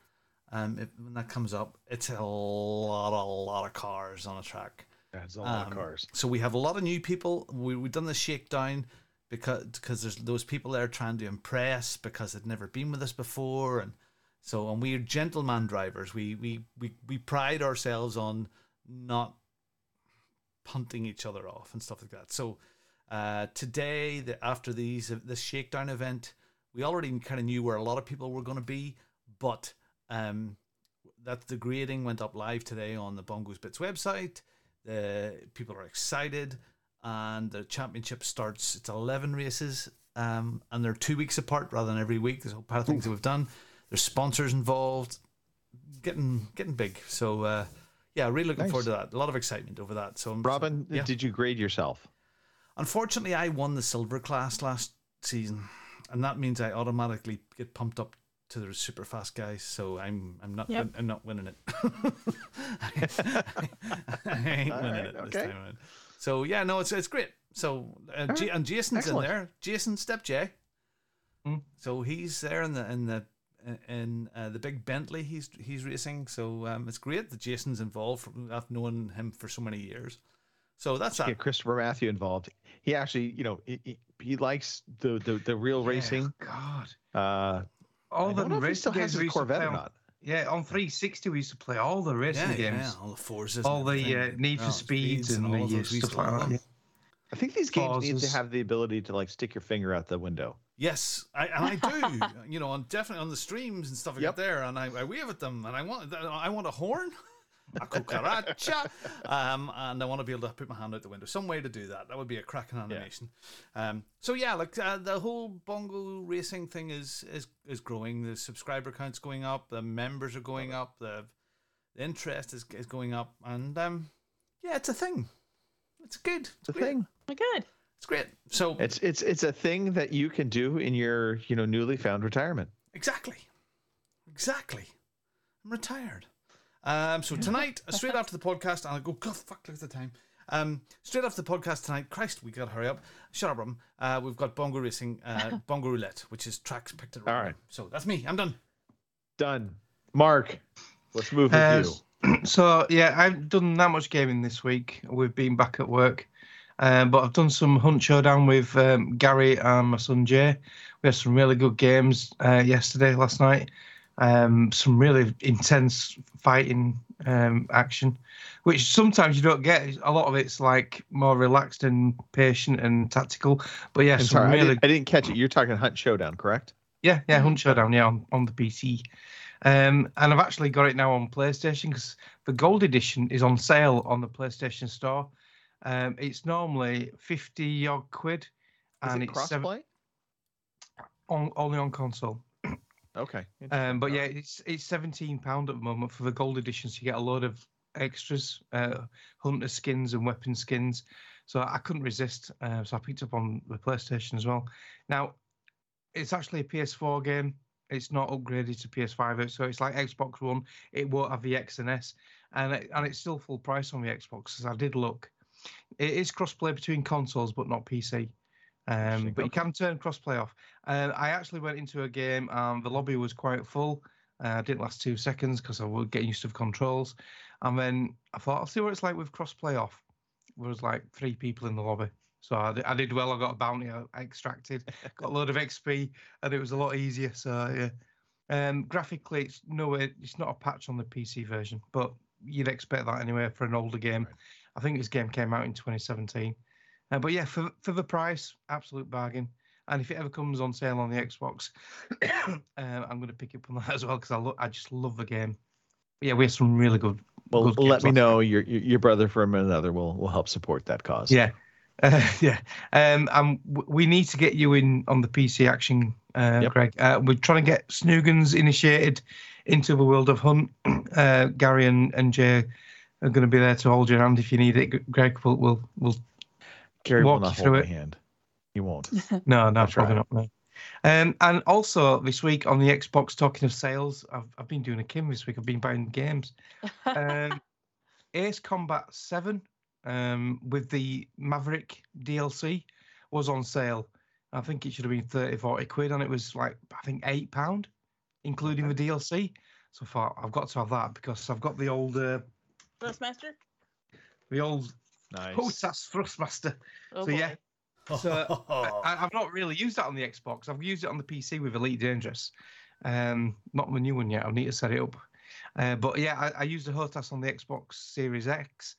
Um, it, when that comes up, it's a lot, a lot of cars on a track. That's a lot Um, of cars. So we have a lot of new people. We we've done the shakedown because because there's those people there trying to impress because they'd never been with us before, and so and we're gentleman drivers. We we we we pride ourselves on not punting each other off and stuff like that. So uh, today, the, after these this shakedown event, we already kind of knew where a lot of people were going to be, but um, that the grading went up live today on the Bongos Bits website. The people are excited, and the championship starts. It's eleven races, um, and they're two weeks apart rather than every week. There's a whole pile of things that we've done. There's sponsors involved, getting getting big. So uh, yeah, really looking Nice. forward to that. A lot of excitement over that. So I'm- Robin, yeah. did you grade yourself? Unfortunately, I won the silver class last season, and that means I automatically get pumped up to the super fast guys. So I'm I'm not Yep. I'm not winning it. I ain't All winning right, it this time around. So yeah, no, it's it's great. So uh, J- right, and Jason's excellent. in there. Jason Step J. Mm. So he's there in the in the in uh, the big Bentley he's he's racing. So um, it's great that Jason's involved. From, I've known him for so many years. So that's that. Get Christopher Matthew involved. He actually, you know, he, he, he likes the, the the real racing. God. Uh, All I the don't know if he racing still has games his we used to Corvette or not. Yeah, on 360 we used to play all the racing yeah, games. yeah, all the Forzas, All the uh. Need for Oh, Speeds and all the of uh, those, stuff to like that. them. Yeah. I think these games need to have the ability to like stick your finger out the window. Yes, I, and I do. you know, on definitely on the streams and stuff like Yep. that there, and I, I wave at them, and I want I want a horn, a cucaracha, um, and I want to be able to put my hand out the window. Some way to do that. That would be a cracking animation. Um, so yeah, like uh, the whole bongo racing thing is is is growing. The subscriber count's going up. The members are going up. The, the interest is is going up, and um, yeah, it's a thing. It's good. It's a great. thing. Oh, good. It's great. So It's it's it's a thing that you can do in your you know newly found retirement. Exactly. Exactly. I'm retired. Um, so tonight, straight after the podcast, and I'll go, God, fuck, look at the time. Um, straight after the podcast tonight, Christ, we gotta hurry up. Shut up, Robin. Uh, we've got Bongo Racing, uh, Bongo Roulette, which is tracks picked at random. All right. So that's me. I'm done. Done. Mark, let's move with Uh, you. So yeah, I haven't done that much gaming this week. We've been back at work, um, but I've done some hunt showdown with um, Gary and my son Jay. We had some really good games uh, yesterday, last night. Um, some really intense fighting um, action, which sometimes you don't get. A lot of it's like more relaxed and patient and tactical. But yeah, sorry, I, really didn't, I didn't catch it. You're talking Hunt Showdown, correct? yeah, yeah, Hunt Showdown, yeah, on, on the PC. Um, and I've actually got it now on PlayStation because the Gold Edition is on sale on the PlayStation Store. Um, it's normally fifty odd quid, Is and it it's seven, crossplay? on only on console. Okay. Um, but yeah, it's it's seventeen pound at the moment for the gold edition. So you get a lot of extras, uh, hunter skins and weapon skins. So I couldn't resist. Uh, so I picked up on the PlayStation as well. Now, it's actually a PS4 game. It's not upgraded to PS5, so it's like Xbox One. It won't have the X and S, and it, and it's still full price on the Xbox. As I did look, it is crossplay between consoles, but not PC. Um, but you can turn crossplay off. Uh, I actually went into a game and the lobby was quite full. Uh, didn't last two seconds because I was getting used to the controls. And then I thought, I'll see what it's like with crossplay off. There was like three people in the lobby. So I did, I did well. I got a bounty I I extracted, got a load of XP, and it was a lot easier. So yeah. Um, graphically, it's no, it's not a patch on the PC version, but you'd expect that anyway for an older game. Right. I think this game came out in 2017. Uh, but yeah, for for the price, absolute bargain. And if it ever comes on sale on the Xbox, um, I'm going to pick up on that as well because I lo- I just love the game. But yeah, we have some really good. Well, good let me know. Your your your brother from another will will help support that cause. Yeah, uh, yeah. Um, we need to get you in on the PC action, uh, Yep. Greg. Uh, we're trying to get Snoogans initiated into the world of Hunt. Uh, Gary and, and Jay are going to be there to hold your hand if you need it. Greg, we'll we'll, we'll Gary will not you hold through my it. hand. He won't. No, no, That's probably not. No. Um, and also this week on the Xbox, talking of sales, I've, I've been doing a Kim this week. I've been buying games. Um, Ace Combat 7 um, with the Maverick DLC was on sale. I think it should have been 30, 40 quid, and it was like, I think, £8, including the DLC. So I thought, I've got to have that because I've got the old, uh, Thrustmaster? the old Nice. HOTAS Thrustmaster. Oh, So, yeah. So I, I've not really used that on the Xbox. I've used it on the PC with Elite Dangerous. Um, not my new one yet. I need to set it up. Uh, but yeah, I, I used the HOTAS on the Xbox Series X,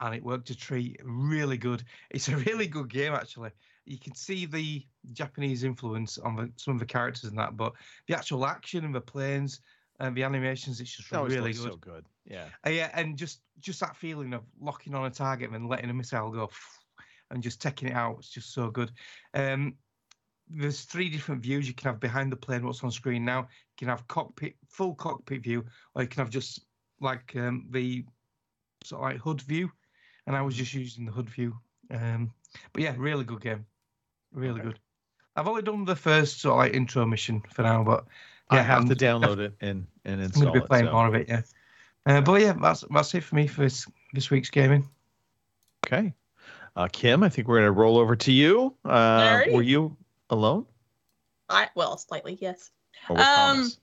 and it worked a treat. Really good. It's a really good game actually. You can see the Japanese influence on the, some of the characters and that, but the actual action and the planes and the animations, it's just really good. so good. Yeah. Uh, yeah, and just just that feeling of locking on a target and then letting a missile go and just taking it out. It's just so good. Um, there's three different views you can have behind the plane. What's on screen now? You can have cockpit, full cockpit view, or you can have just like um, the sort of like hood view. And I was just using the hood view. Um, but yeah, really good game, really Okay. good. I've only done the first sort of like intro mission for now, but I yeah, have I'm to download it and and install. It. I'm going to be it. playing so- more of it. Yeah. Uh, but yeah, that's that's it for me for this this week's gaming. Okay. Uh, Kim, I think we're going to roll over to you. Uh, were you alone? I well, slightly, yes. Or was Um, Thomas?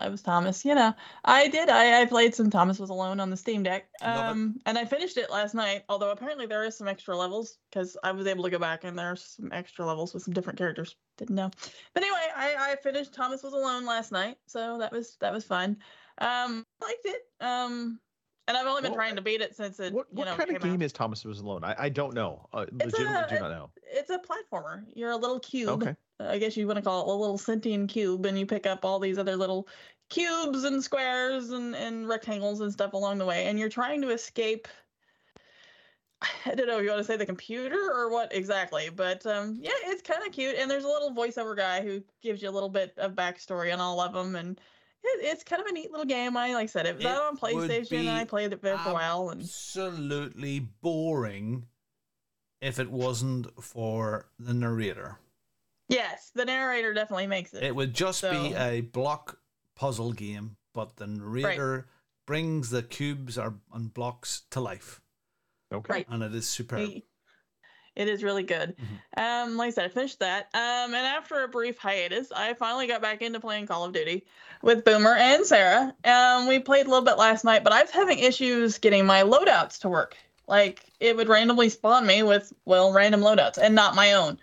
I was Thomas, you know. I did. I, I played some Thomas was alone on the Steam Deck. Um and I finished it last night, although apparently there is some extra levels because I was able to go back and there's some extra levels with some different characters. Didn't know. But anyway, I, I finished Thomas was alone last night, so that was that was fun. Um liked it. Um and I've only been Well, trying to beat it since it What, you what know kind of came out. game is Thomas was alone? I, I don't know. Uh, legitimately a- do not know. It's a platformer. You're a little cube. Okay. I guess you want to call it a little sentient cube, and you pick up all these other little cubes and squares and, and rectangles and stuff along the way, and you're trying to escape. I don't know if you want to say the computer or what exactly, but um, yeah, it's kind of cute. And there's a little voiceover guy who gives you a little bit of backstory on all of them, and it, it's kind of a neat little game. I like I said it was It out on PlayStation, and I played it for a while, and Absolutely boring if it wasn't for the narrator. Yes, the narrator definitely makes it. It would just be a block puzzle game, but the narrator brings the cubes or and blocks to life, Okay. Right. and it is superb. It- It is really good. Mhm. Um, like I said, I finished that. Um, and after a brief hiatus, I finally got back into playing Call of Duty with Boomer and Sarah. Um, we played a little bit last night, but I was having issues getting my loadouts to work. Like it would randomly spawn me with well random loadouts and not my own.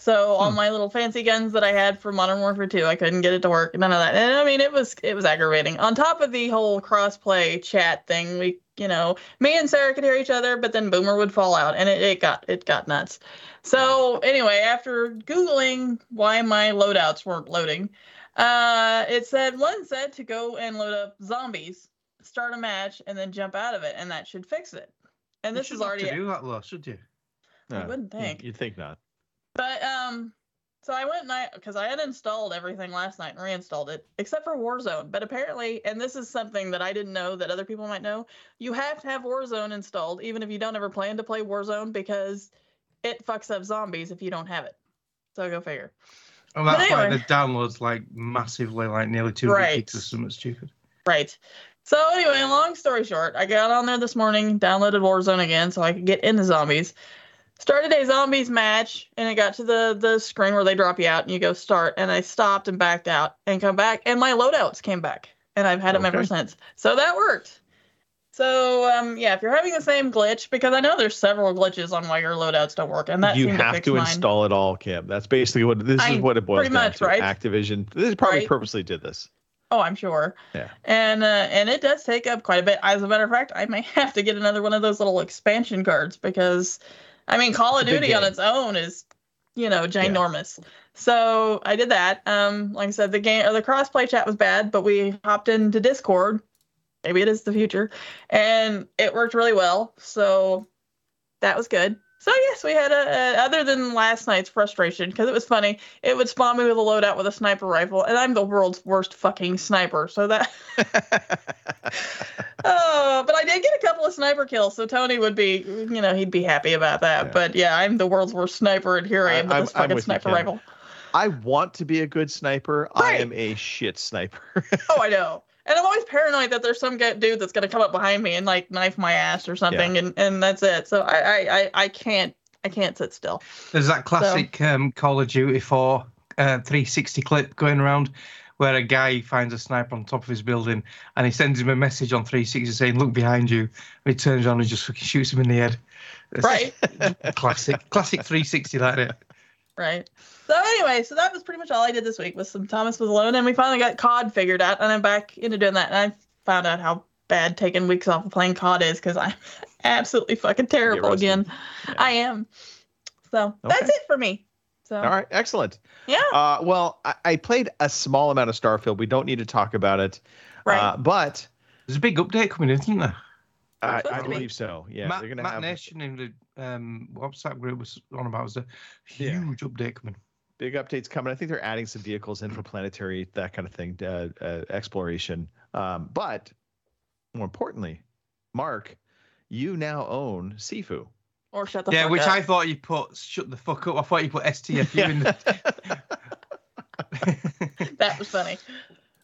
So all my little fancy guns that I had for Modern Warfare 2, I couldn't get it to work. None of that. And I mean, it was it was aggravating. On top of the whole crossplay chat thing, we you know, me and Sarah could hear each other, but then Boomer would fall out, and it, it got it got nuts. So anyway, after googling why my loadouts weren't loading, uh, it said one said to go and load up zombies, start a match, and then jump out of it, and that should fix it. And this is already to do that, though, should you? I wouldn't think. You'd think not. But um, so I went and I because I had installed everything last night and reinstalled it except for Warzone. But apparently, and this is something that I didn't know that other people might know, you have to have Warzone installed even if you don't ever plan to play Warzone because it fucks up zombies if you don't have it. So go figure. And that's why anyway. the download's like massively, like nearly two Right. gigs or something stupid. Right. So anyway, long story short, I got on there this morning, downloaded Warzone again so I could get into zombies. Started a zombies match, and it got to the the screen where they drop you out, and you go start. And I stopped and backed out and come back, and my loadouts came back, and I've had them ever since. So that worked. So um, yeah, if you're having the same glitch, because I know there's several glitches on why your loadouts don't work, and that you to have to mine. install it all, Kim. That's basically what this I- is. What it boils pretty down much, to. right? Activision. This probably Right. purposely did this. Oh, I'm sure. Yeah. And uh, and it does take up quite a bit. As a matter of fact, I may have to get another one of those little expansion cards because, I mean, Call of It's Duty on its own is, you know, ginormous. So I did that. Um, like I said, the game or the crossplay chat was bad, but we hopped into Discord. Maybe it is the future, and it worked really well. So that was good. So yes, we had a, a other than last night's frustration because it was funny. It would spawn me with a loadout with a sniper rifle, and I'm the world's worst fucking sniper. So that, oh, but I did get a couple of sniper kills, so Tony would be, you know, he'd be happy about that. Yeah. But yeah, I'm the world's worst sniper, and here I I- am with I'm- this fucking with sniper Kim. rifle. I want to be a good sniper. I am a shit sniper. Oh, I know. And I'm always paranoid that there's some dude that's gonna come up behind me and like knife my ass or something, and and that's it. So I I I, I can't I can't sit still. There's that classic um, Call of Duty 4 uh, 360 clip going around where a guy finds a sniper on top of his building and he sends him a message on 360 saying, Look behind you. And he turns around and just fucking shoots him in the head. It's Right. classic. Classic 360, that it. Right. So anyway, so that was pretty much all I did this week was some Thomas was alone, and we finally got COD figured out, and I'm back into doing that, and I found out how bad taking weeks off of playing COD is because I'm absolutely fucking terrible again. Yeah. I am. So that's it for me. So All right, excellent. yeah, Uh, well, I, I played a small amount of Starfield. We don't need to talk about it, right. uh, but There's a big update coming isn't there? I, I to be. believe so. Yeah, Matt, they're gonna Matt have Nation in the um, WhatsApp group was on about was a Yeah. huge update coming. big updates coming. I think they're adding some vehicles in for planetary, that kind of thing, uh, uh, exploration. Um, but more importantly, Mark, you now own Sifu. Or shut the yeah, fuck which up. I thought you put shut the fuck up. I thought you put STFU in the. that was funny.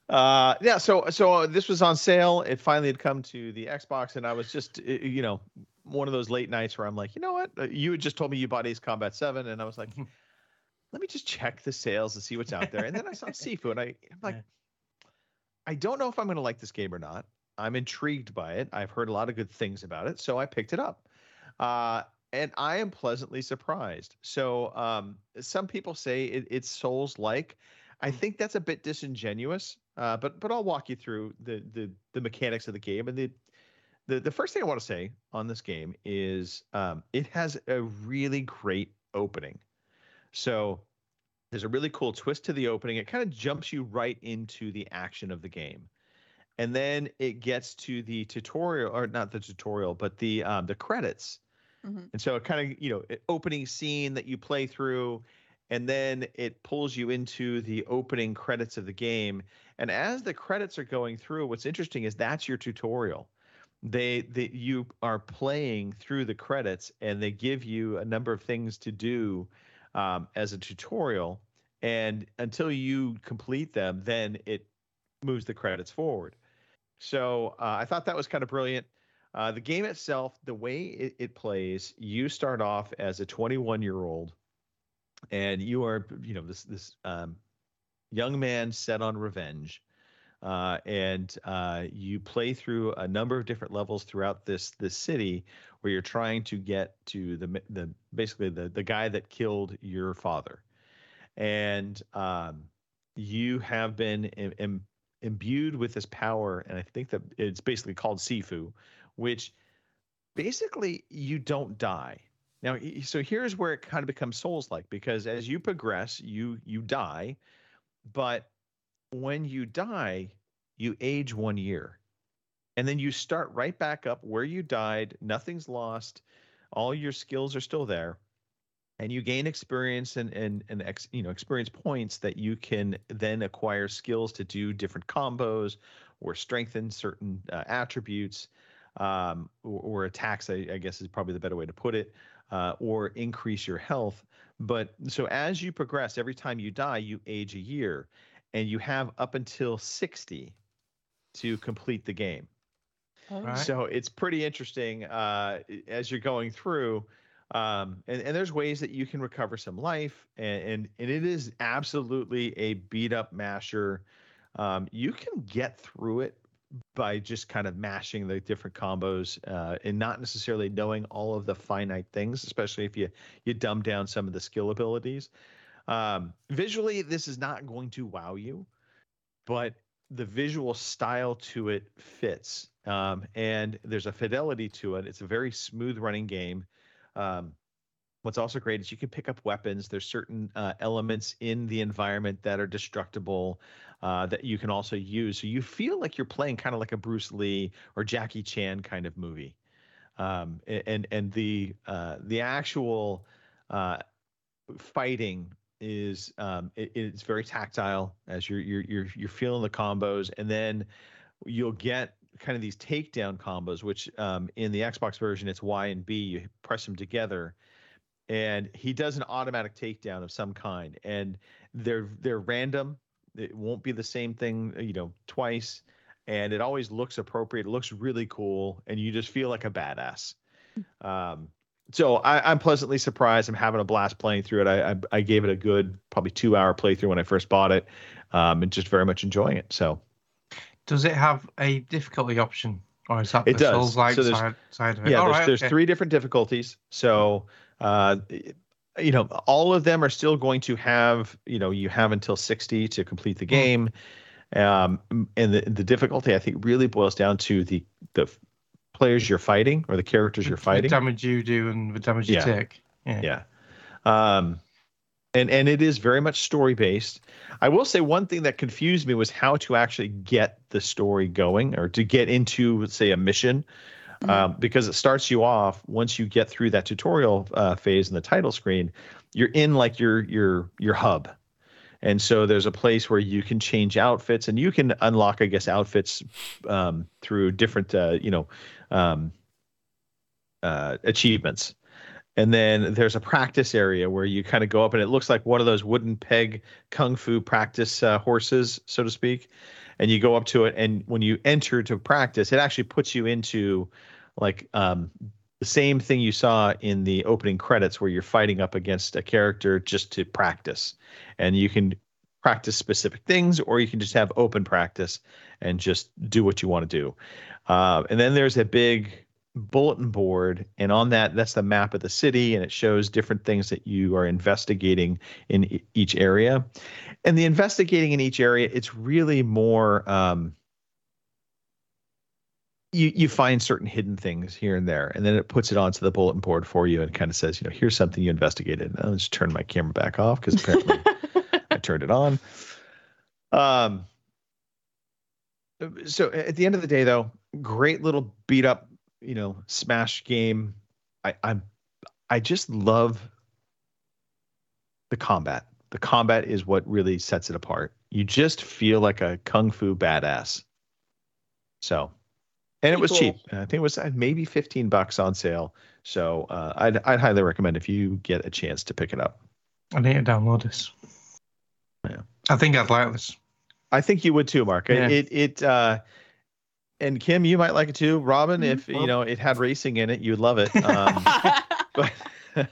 Uh, yeah. So, so uh, this was on sale. It finally had come to the Xbox, and I was just, you know, one of those late nights where I'm like, you know what? Uh, You had just told me you bought Ace Combat Seven, and I was like, let me just check the sales and see what's out there. And then I saw Sifu, and I, I'm like, Yeah. I don't know if I'm going to like this game or not. I'm intrigued by it. I've heard a lot of good things about it, so I picked it up. Uh, and I am pleasantly surprised. So, um, some people say it, it's Souls like. I think that's a bit disingenuous, uh, but but I'll walk you through the the the mechanics of the game. And the the the first thing I want to say on this game is um, it has a really great opening. So there's a really cool twist to the opening. It kind of jumps you right into the action of the game, and then it gets to the tutorial, or not the tutorial, but the um, the credits. Mhm. And so it kind of you know opening scene that you play through, and then it pulls you into the opening credits of the game. And as the credits are going through, what's interesting is that's your tutorial. They they you are playing through the credits, and they give you a number of things to do um, as a tutorial. And until you complete them, then it moves the credits forward. So uh, I thought that was kind of brilliant. Uh, the game itself, the way it, it plays, you start off as a 21 year old, and you are, you know, this this um, young man set on revenge, uh, and uh, you play through a number of different levels throughout this this city, where you're trying to get to the the basically the the guy that killed your father, and um, you have been im- im- imbued with this power, and I think that it's basically called Sifu, which basically you don't die. Now, so here's where it kind of becomes souls like because as you progress, you you die, but when you die, you age one year. And then you start right back up where you died, nothing's lost, all your skills are still there. And you gain experience and and and ex, you know experience points that you can then acquire skills to do different combos or strengthen certain uh, attributes um, or, or attacks. I, I guess is probably the better way to put it, uh, or increase your health. But so as you progress, every time you die, you age a year, and you have up until sixty to complete the game. Right. So it's pretty interesting uh, as you're going through. Um, and, and there's ways that you can recover some life, and, and, and it is absolutely a beat up masher. Um, you can get through it by just kind of mashing the different combos uh, and not necessarily knowing all of the finite things, especially if you you dumb down some of the skill abilities. Um, visually, this is not going to wow you, but the visual style to it fits, um, and there's a fidelity to it. It's a very smooth running game. Um, what's also great is you can pick up weapons. There's certain uh, elements in the environment that are destructible uh, that you can also use. So you feel like you're playing kind of like a Bruce Lee or Jackie Chan kind of movie. Um, and and the uh, the actual uh, fighting is um, it, it's very tactile as you're you're you're you're feeling the combos, and then you'll get kind of these takedown combos, which um, in the Xbox version it's Y and B. You press them together, and he does an automatic takedown of some kind, and they're they're random. It won't be the same thing, you know, twice, and it always looks appropriate. It looks really cool, and you just feel like a badass. Um, so I, I'm pleasantly surprised. I'm having a blast playing through it. I, I I gave it a good probably two hour playthrough when I first bought it, um, and just very much enjoying it. So Does it have a difficulty option, or is that It the does. Souls-like So there's- side, side of it? yeah, All there's, right, there's okay. three different difficulties. So, uh, you know, all of them are still going to have, you know, you have until 60 to complete the game. Um, and the, the difficulty, I think, really boils down to the the players you're fighting or the characters you're fighting. The damage you do and the damage you Yeah. take. Yeah. Yeah. Um, and and it is very much story based. I will say one thing that confused me was how to actually get the story going or to get into, say, a mission. Um, because it starts you off once you get through that tutorial uh, phase in the title screen, you're in like your your your hub, and so there's a place where you can change outfits and you can unlock, I guess, outfits um, through different uh, you know um, uh, achievements. And then there's a practice area where you kind of go up, and it looks like one of those wooden peg kung fu practice uh, horses, so to speak. And you go up to it, and when you enter to practice, it actually puts you into like um, the same thing you saw in the opening credits, where you're fighting up against a character just to practice, and you can practice specific things, or you can just have open practice and just do what you want to do. Uh, and then there's a big bulletin board and on that that's the map of the city and it shows different things that you are investigating in e- each area and the investigating in each area it's really more um, you you find certain hidden things here and there and then it puts it onto the bulletin board for you and kind of says you know here's something you investigated. And i'll just turn my camera back off because apparently i turned it on. Um so at the end of the day though great little beat up you know smash game. I i'm i just love the combat. The combat is what really sets it apart. You just feel like a kung fu badass. So and it was cool. cheap i think it was uh, maybe 15 bucks on sale so uh, I'd, I'd highly recommend if you get a chance to pick it up I need to download this. Yeah. I think I'd like this. I think you would too, Mark. Yeah. It it uh and Kim, you might like it too. Robin, Mhm. if you know it had racing in it, you'd love it. Um, but uh,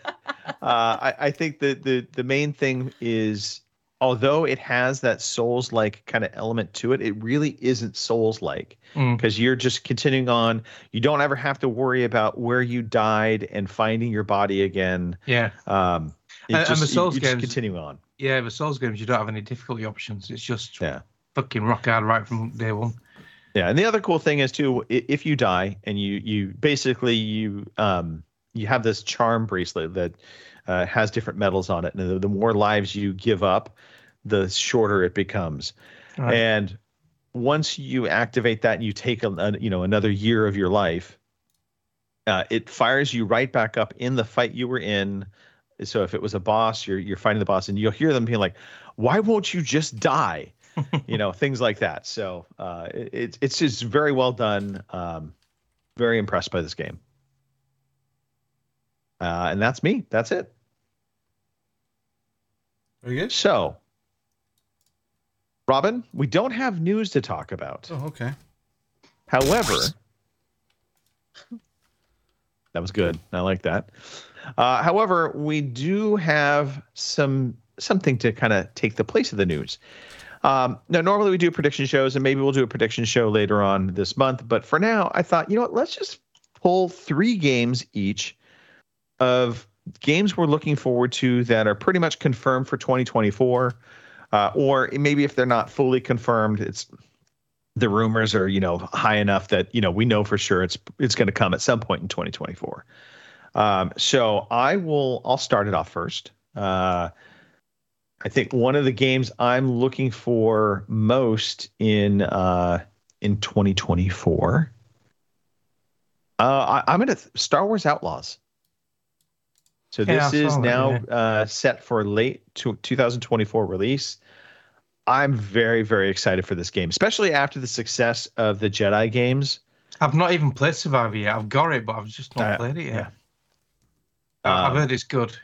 I, I think the the the main thing is although it has that souls like kind of element to it, it really isn't souls like Mm. because you're just continuing on. You don't ever have to worry about where you died and finding your body again. Yeah. Um, And- and the you- Souls you just games- continue on. Yeah, with Souls games, you don't have any difficulty options. It's just Yeah. fucking rock hard right from day one. Yeah, and the other cool thing is too, if you die and you you basically you um you have this charm bracelet that uh, has different metals on it, and the, the more lives you give up, the shorter it becomes. Right. And once you activate that, and you take a, a you know another year of your life. Uh, it fires you right back up in the fight you were in. So if it was a boss, you're you're fighting the boss, and you'll hear them being like, "Why won't you just die?" you know things like that so uh it, it's it's just very well done um very impressed by this game uh and that's me that's it Very good. so robin we don't have news to talk about Oh, okay. however that was good i like that uh however we do have some something to kind of take the place of the news Um, now, normally we do prediction shows, and maybe we'll do a prediction show later on this month. But for now, I thought, you know what? Let's just pull three games each of games we're looking forward to that are pretty much confirmed for 2024, uh, or maybe if they're not fully confirmed, it's the rumors are you know high enough that you know we know for sure it's it's going to come at some point in 2024. Um, so I will I'll start it off first. Uh, I think one of the games I'm looking for most in uh, in 2024. Uh, I, I'm gonna Star Wars Outlaws. So this I is now uh, set for late to 2024 release. I'm very very excited for this game, especially after the success of the Jedi games. I've not even played Survivor yet. I've got it, but I've just not Uh, played it yet. yeah. I- I've Um, heard it's good.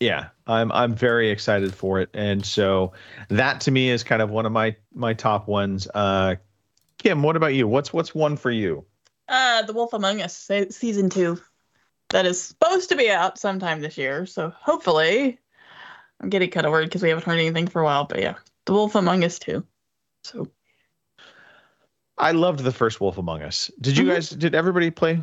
yeah i'm i'm very excited for it and so that to me is kind of one of my my top ones uh kim what about you what's what's one for you Uh, The Wolf Among Us se- season two, that is supposed to be out sometime this year. So hopefully, I'm getting kind of worried because we haven't heard anything for a while. But yeah, The Wolf Among Us too. So i loved the first wolf among us did you Mhm. guys did everybody play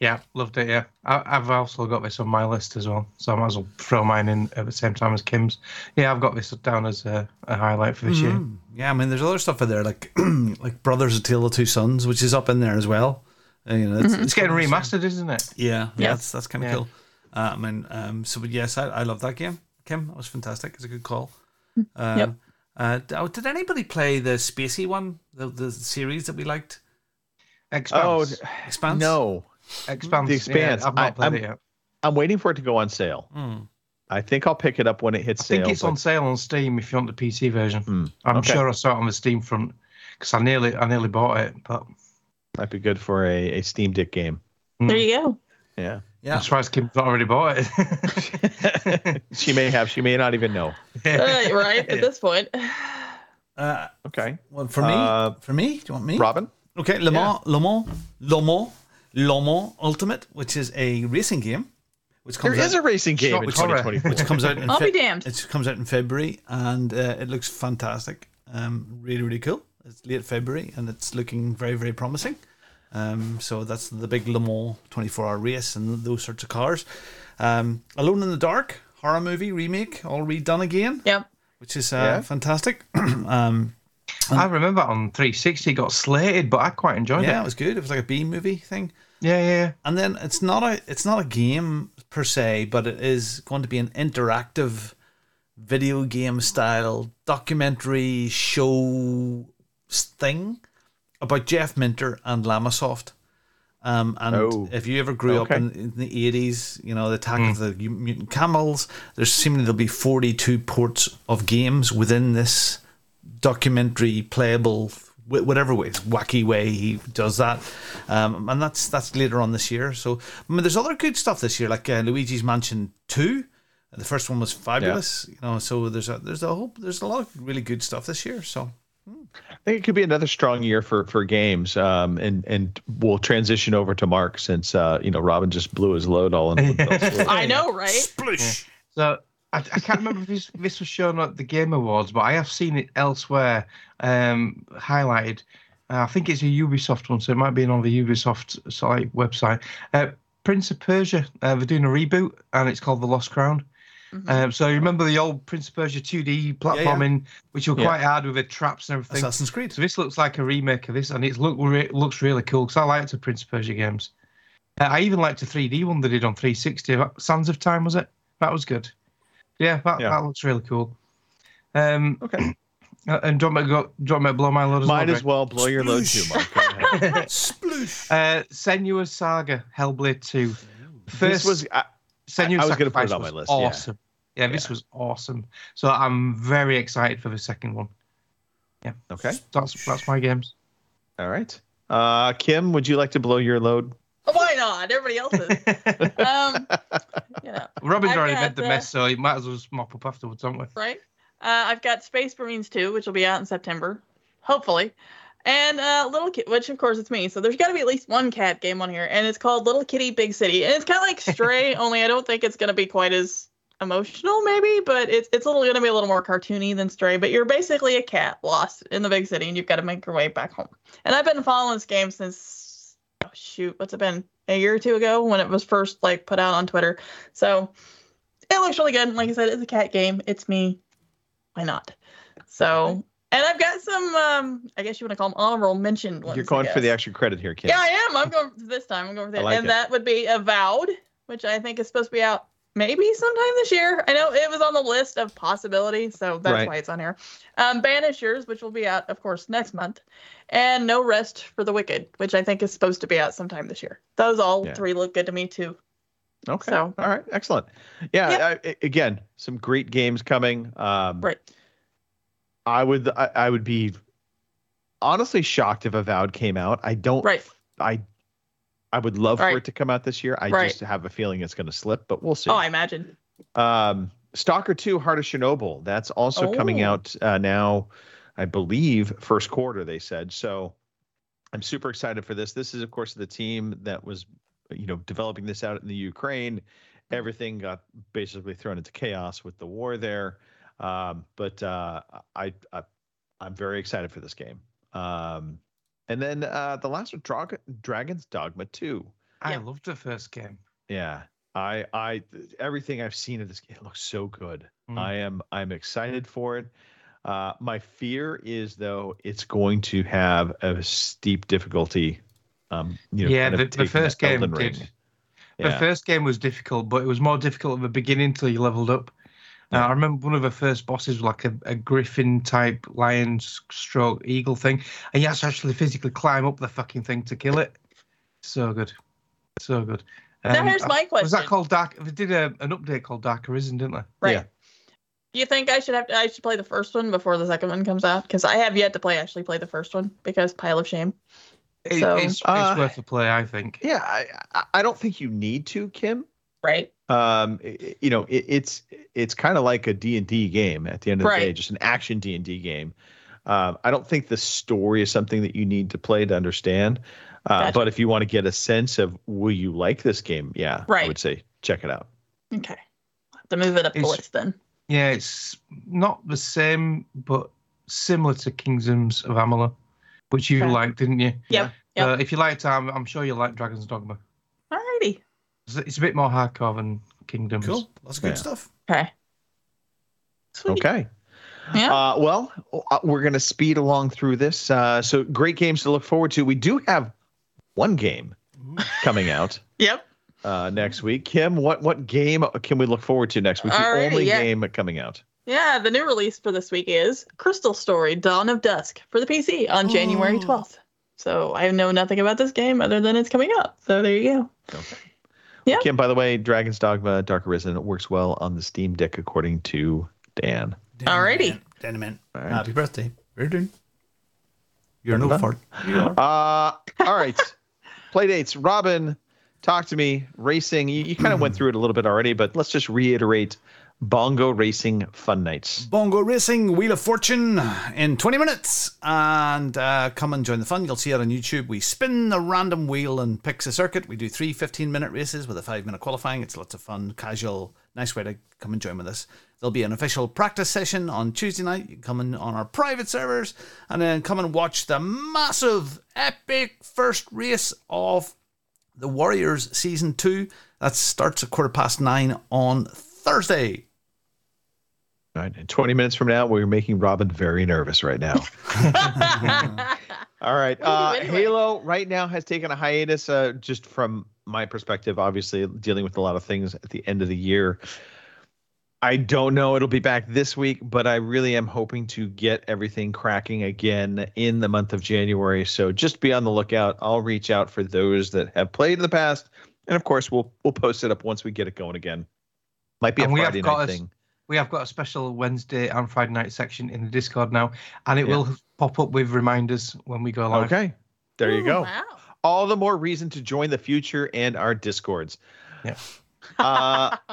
Yeah, loved it. Yeah, I, I've also got this on my list as well, so I might as well throw mine in at the same time as Kim's. Yeah, I've got this down as a, a highlight for this year. Mhm. Yeah, I mean, there's other stuff in there like like Brothers: A Tale of Two Sons, which is up in there as well. Uh, you know, it's, It's getting remastered, isn't it? Yeah, yeah, Yeah. that's that's kind of Yeah. cool. Uh, I mean, um, so but yes, I, I love that game. Kim, that was fantastic. It's a good call. Um, Yep. Uh, oh, did anybody play the Spacey one, the, the series that we liked? Expanse. oh Expanse. no Expanse. The Expanse. Yeah, I've not I- played I'm- it yet. i'm waiting for it to go on sale Hmm. i think i'll pick it up when it hits I think it's but- on sale on Steam if you want the PC version. Hmm, I'm okay. sure I saw it on the Steam front because I nearly I nearly bought it, but might be good for a, a Steam Deck game there you go. yeah Yeah. I'm surprised Kim's not already bought it. she may have she may not even know Uh, right at this point. Uh, okay well, for me, Uh, for me, do you want me? robin Okay, Le Mans, Le Mans, Le Mans, Le Mans Ultimate, which is a racing game, which there comes out, is a racing game in Shock horror. 2024 which comes out in I'll be damned. It comes out in February, and uh, it looks fantastic. Um, really, really cool. It's late February, and it's looking very, very promising. Um, so that's the big Le Mans 24-hour race and those sorts of cars. Um, Alone in the Dark horror movie remake, all redone again, Yep. which is uh, Yeah. fantastic. um, I remember on 360 got slated, but I quite enjoyed yeah, it Yeah, it. was good. It was like a B movie thing. Yeah, yeah. and then it's not a it's not a game per se, but it is going to be an interactive video game style documentary show thing about Jeff Minter and Llamasoft. Um, and Oh. if you ever grew Okay. up in, in the eighties, you know the attack of the mutant camels. There's seemingly there'll be 42 ports of games within this documentary playable wh- whatever way wacky way he does that um, and that's that's later on this year so I mean there's other good stuff this year like uh, Luigi's Mansion 2 the first one was fabulous you know so there's a there's a whole there's a lot of really good stuff this year so I think it could be another strong year for for games, um, and and we'll transition over to Mark since uh, you know Robin just blew his load all in. one fell swoop. I know, right? Splish So I, I can't remember if this, this was shown at the Game Awards, but I have seen it elsewhere um, highlighted. Uh, I think it's a Ubisoft one, so it might be on the Ubisoft site website. Uh, Prince of Persia, uh, they're doing a reboot, and it's called The Lost Crown. Mhm. Um, so you remember the old Prince of Persia 2D platforming, which were Yeah. quite hard with the traps and everything. Assassin's Creed. So this looks like a remake of this, and it look re- looks really cool because I liked the Prince of Persia games. Uh, I even liked the 3D one they did on 360. Sands of Time was it? That was good. Yeah, that, Yeah. that looks really cool. Um, Okay. uh, and do you want me to go? Do you want me to blow my load as Might well? as well blow your load too, Mark. Go ahead. Sploosh. Uh, Senua's Saga, Hellblade 2. this First, was I, Senua's I was gonna put it on my list. Awesome. Yeah, this Yeah. was awesome. So I'm very excited for the second one. Yeah. Okay. That's that's my games. All right. Uh, Kim, would you like to blow your load? Oh, Why not? Everybody else is. um, you know, Robin's I've already made the uh, mess, so he might as well just mop up afterwards, don't we? right? Uh, I've got Space Marines 2, which will be out in September, hopefully. And uh, Little Kid, which of course it's me. So there's got to be at least one cat game on here, and it's called Little Kitty Big City. And it's kind of like Stray, only I don't think it's going to be quite as emotional, maybe, but it's it's a little going to be a little more cartoony than Stray. But you're basically a cat lost in the big city, and you've got to make your way back home. And I've been following this game since oh shoot, what's it been? A year or two ago when it was first like put out on Twitter. So it looks really good. Like I said, it's a cat game. It's me. Why not? So, and I've got some. um I guess you want to call them honorable mentioned ones. You're going for the extra credit here, Kim. Yeah, I am. I'm going this time. I'm going for that, like and it. that would be Avowed, which I think is supposed to be out maybe sometime this year. I know it was on the list of possibilities, so that's Right. why it's on here. Um, Banishers, which will be out, of course, next month, and No Rest for the Wicked, which I think is supposed to be out sometime this year. Those all Yeah. three look good to me too. Okay. So- All right. Excellent. Yeah. I, again, some great games coming. Um, Right. I would. I, I would be honestly shocked if Avowed came out. I don't. Right. I. I would love for it to come out this year. I Right. just have a feeling it's going to slip, but we'll see. Oh, I imagine. Um, Stalker 2 Heart of Chernobyl. That's also coming Oh. out uh, now, I believe, first quarter, they said. So I'm super excited for this. This is, of course, the team that was, you know, developing this out in the Ukraine. Everything got basically thrown into chaos with the war there. Um, but uh, I, I, I'm very excited for this game. Um, and then uh, the last one, Drag- Dragon's Dogma 2. I Yeah. loved the first game. Yeah. I I everything I've seen of this game looks so good. Mm. I am I'm excited for it. Uh, my fear is though it's going to have a steep difficulty. Um, you know, Yeah, kind of the- the first game did. Ring. The Yeah. first game was difficult, but it was more difficult at the beginning till you leveled up. Uh, I remember one of the first bosses was like a, a griffin type lion stroke eagle thing, and you had to actually physically climb up the fucking thing to kill it. So good, so good. Now Um, here's I- my Was that called Dark? They did a, an update called Dark Arisen, didn't they? Right. Yeah. Do you think I should have to, I should play the first one before the second one comes out? Because I have yet to play actually play the first one because pile of shame. It- So- it's, it's Uh, worth a play, I think. Yeah, I I- I don't think you need to, Kim. Right. Um, i- i- you know, it, it's it's kind of like a D and D game at the end of the day, just an action D and D game. Um, I don't think the story is something that you need to play to understand. Uh, Gotcha. But if you want to get a sense of will you like this game, yeah, right. I would say check it out. Okay. I'll have to move it up the It's- list then. Yeah, it's not the same, but similar to Kingdoms of Amalur, which you Okay. liked, didn't you? Yep. Yep. Uh, if you liked, I'm, I'm sure you'll like Dragon's Dogma. Alrighty. It's, it's a bit more hardcore than Kingdoms. Cool. That's good Yeah. stuff. Okay. Sweet. Okay. Yeah. Uh, well, uh, we're going to speed along through this. Uh, so great games to look forward to. We do have one game coming out Yep. uh, next week. Kim, what what game can we look forward to next week? The Alrighty, only yeah. game coming out. Yeah, the new release for this week is Crystal Story Dawn of Dusk for the PC on January. 12th. So I know nothing about this game other than it's coming out. So there you go. Okay. Yeah. Kim, by the way, Dragon's Dogma Dark Arisen works well on the Steam Deck, according to Dan. Alrighty. Danny man. All right. Happy birthday. You're doing. You're no fart. Uh, all right. Play dates. Robin, talk to me. Racing. You, you kind of went through it a little bit already, but let's just reiterate Bongo Racing Fun Nights. Bongo Racing Wheel of Fortune in 20 minutes. And uh, come and join the fun. You'll see it on YouTube. We spin the random wheel and picks a circuit. We do three 15 minute races with a five minute qualifying. It's lots of fun, casual, nice way to come and join with us. There'll be an official practice session on Tuesday night. You can come in on our private servers and then come and watch the massive, epic first race of the Warriors season two. That starts at quarter past nine on Thursday. All right. And 20 minutes from now, we're making Robin very nervous right now. All right. What do you Uh, anyway? Halo right now has taken a hiatus, uh, just from my perspective, obviously dealing with a lot of things at the end of the year. I don't know. It'll be back this week, but I really am hoping to get everything cracking again in the month of January. So just be on the lookout. I'll reach out for those that have played in the past, and of course, we'll we'll post it up once we get it going again. Might be And a we have Friday got night a- thing. We have got a special Wednesday and Friday night section in the Discord now, and it Yeah. will pop up with reminders when we go live. Okay, there you go. Wow. all the more reason to join the future and our discords. Yeah. Uh,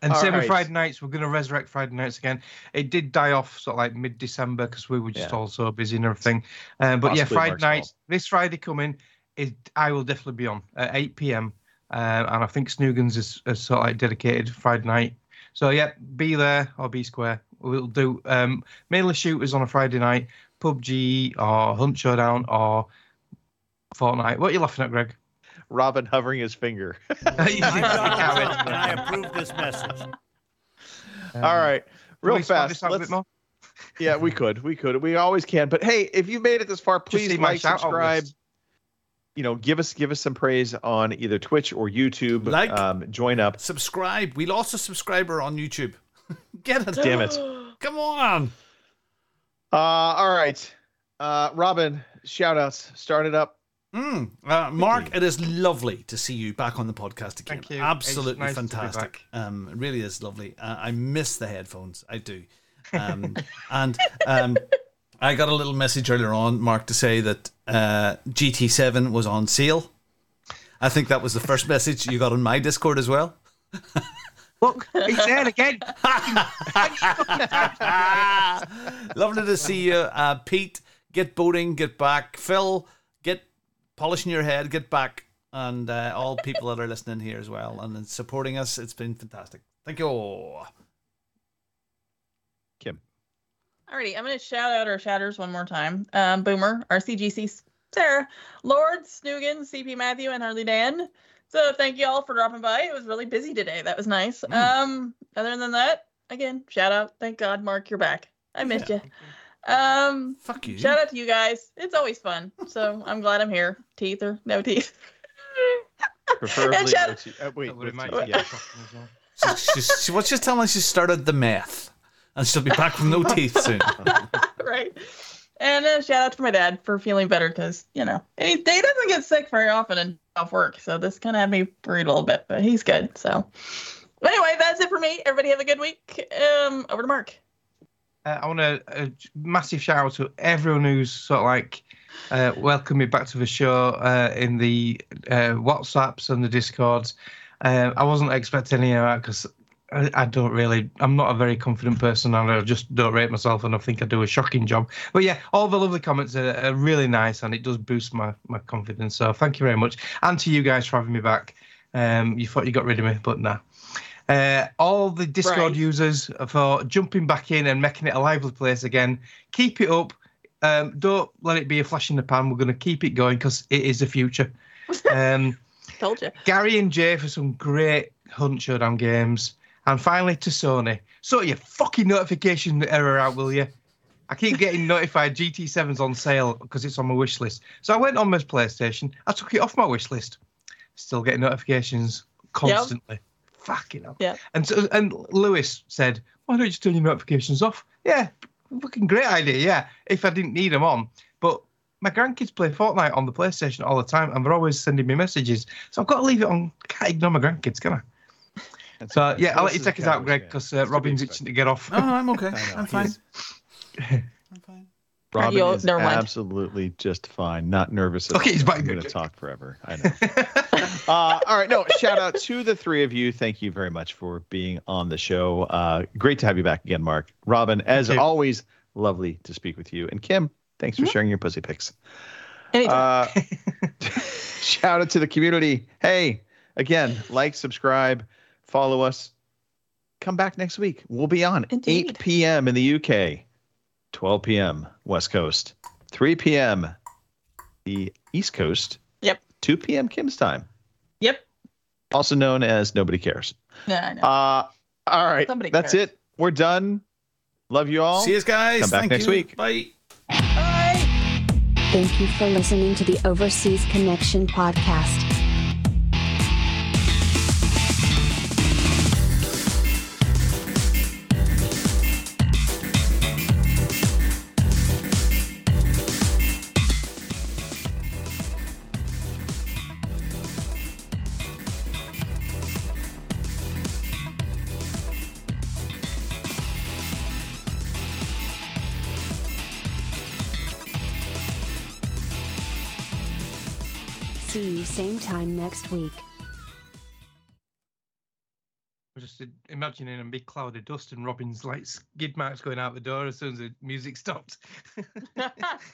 And All same with. Friday nights. We're going to resurrect Friday nights again. It did die off sort of like mid December because we were just Yeah. all so busy and everything. Um, but yeah, Friday Mark's fault. nights. This Friday coming, is I will definitely be on at 8 p.m. Um, and I think Snoogans is, is sort of like dedicated Friday night. So yeah, be there or be square. We'll do um, mainly shooters on a Friday night, PUBG or Hunt Showdown or Fortnite. What are you laughing at, Greg? Robin hovering his finger. I'm Donald Trump, can't and I approve this message. Um, All right, can real we fast. this out a bit Let's, more? yeah, we could, we could, we always can. But hey, if you made it this far, please like, subscribe. list. You know, give us give us some praise on either Twitch or YouTube. Like. um, join up. Subscribe. We lost a subscriber on YouTube. Get it? Damn it. Come on. Uh, all right, uh, Robin. Shout outs. Start it up. Mm. Uh, Mark, it is lovely to see you back on the podcast again. Thank you. Absolutely nice fantastic. Um, it really is lovely. Uh, I miss the headphones. I do. Um, and um, I got a little message earlier on, Mark, to say that uh, GT7 was on sale. I think that was the first message you got on my Discord as well. Look, he's there again. Lovely to see you, uh, Pete. Get boating, get back. Phil, get polishing your head, get back, and uh, all people that are listening here as well and supporting us. It's been fantastic. Thank you. Kim. Alrighty, I'm going to shout out our shatters one more time. Um, Boomer, RCGC, Sarah, Lord, Snoogan, CP Matthew, and Harley Dan. So thank you all for dropping by. It was really busy today. That was nice. Um, other than that, again, shout out. Thank God, Mark, you're back. I missed you. Um, Fuck you. shout out to you guys. It's always fun. So I'm glad I'm here. Teeth or no teeth. Preferably. And shout- no te- uh, wait, That would with have te- made yeah. She's, she's, she, what's just telling us she started the math and she'll be back with no teeth soon. right. And uh, shout out to my dad for feeling better because, you know, he, he doesn't get sick very often and off work. So this kind of had me worried a little bit, but he's good. So anyway, that's it for me. Everybody have a good week. Um, over to Mark. Uh, I want to a massive shout out to everyone who's sort of like uh, welcomed me back to the show uh, in the uh, WhatsApps and the Discords. Uh, I wasn't expecting any of that because I, I don't really, I'm not a very confident person and I just don't rate myself and I think I do a shocking job. But yeah, all the lovely comments are, are really nice and it does boost my, my confidence. So thank you very much. And to you guys for having me back. Um, you thought you got rid of me, but nah. Uh, all the Discord Right. users for jumping back in and making it a lively place again. Keep it up. Um, don't let it be a flash in the pan. We're going to keep it going because it is the future. Um, Told you. Gary and Jay for some great Hunt Showdown games. And finally to Sony. Sort your fucking notification error out, will you? I keep getting notified GT7's on sale because it's on my wish list. So I went on my PlayStation. I took it off my wish list. Still getting notifications constantly. Fucking hell. Yeah. And so, and Lewis said, "Why don't you just turn your notifications off?" Yeah, fucking great idea. Yeah, if I didn't need them on, but my grandkids play Fortnite on the PlayStation all the time, and they're always sending me messages. So I've got to leave it on. Can't ignore my grandkids, can I? So yeah, I'll let you This is take us out, Greg, because It's to uh, Robin's itching to get off. No, I'm okay. I know, I'm fine. I'm fine. Robin You- is absolutely just fine. Not nervous. At Okay, all. he's back. I'm going to talk forever. I know. uh, all right. No, shout out to the three of you. Thank you very much for being on the show. Uh, great to have you back again, Mark. Robin, as always, lovely to speak with you. And Kim, thanks for sharing your pussy pics. Anytime. Uh, shout out to the community. Hey, again, like, subscribe, follow us. Come back next week. We'll be on Indeed. 8 p.m. in the UK, 12 p.m. West Coast, 3 p.m. the East Coast, Yep. 2 p.m. Kim's time, Yep. also known as Nobody Cares. Yeah, I know. Uh, all right. Somebody That's cares. it. We're done. Love you all. See you guys. Come back Thank next you. week. Bye. Bye. Thank you for listening to the Overseas Connection podcast. Next week. I'm just imagining a big cloud of dust and Robin's like skid marks going out the door as soon as the music stopped.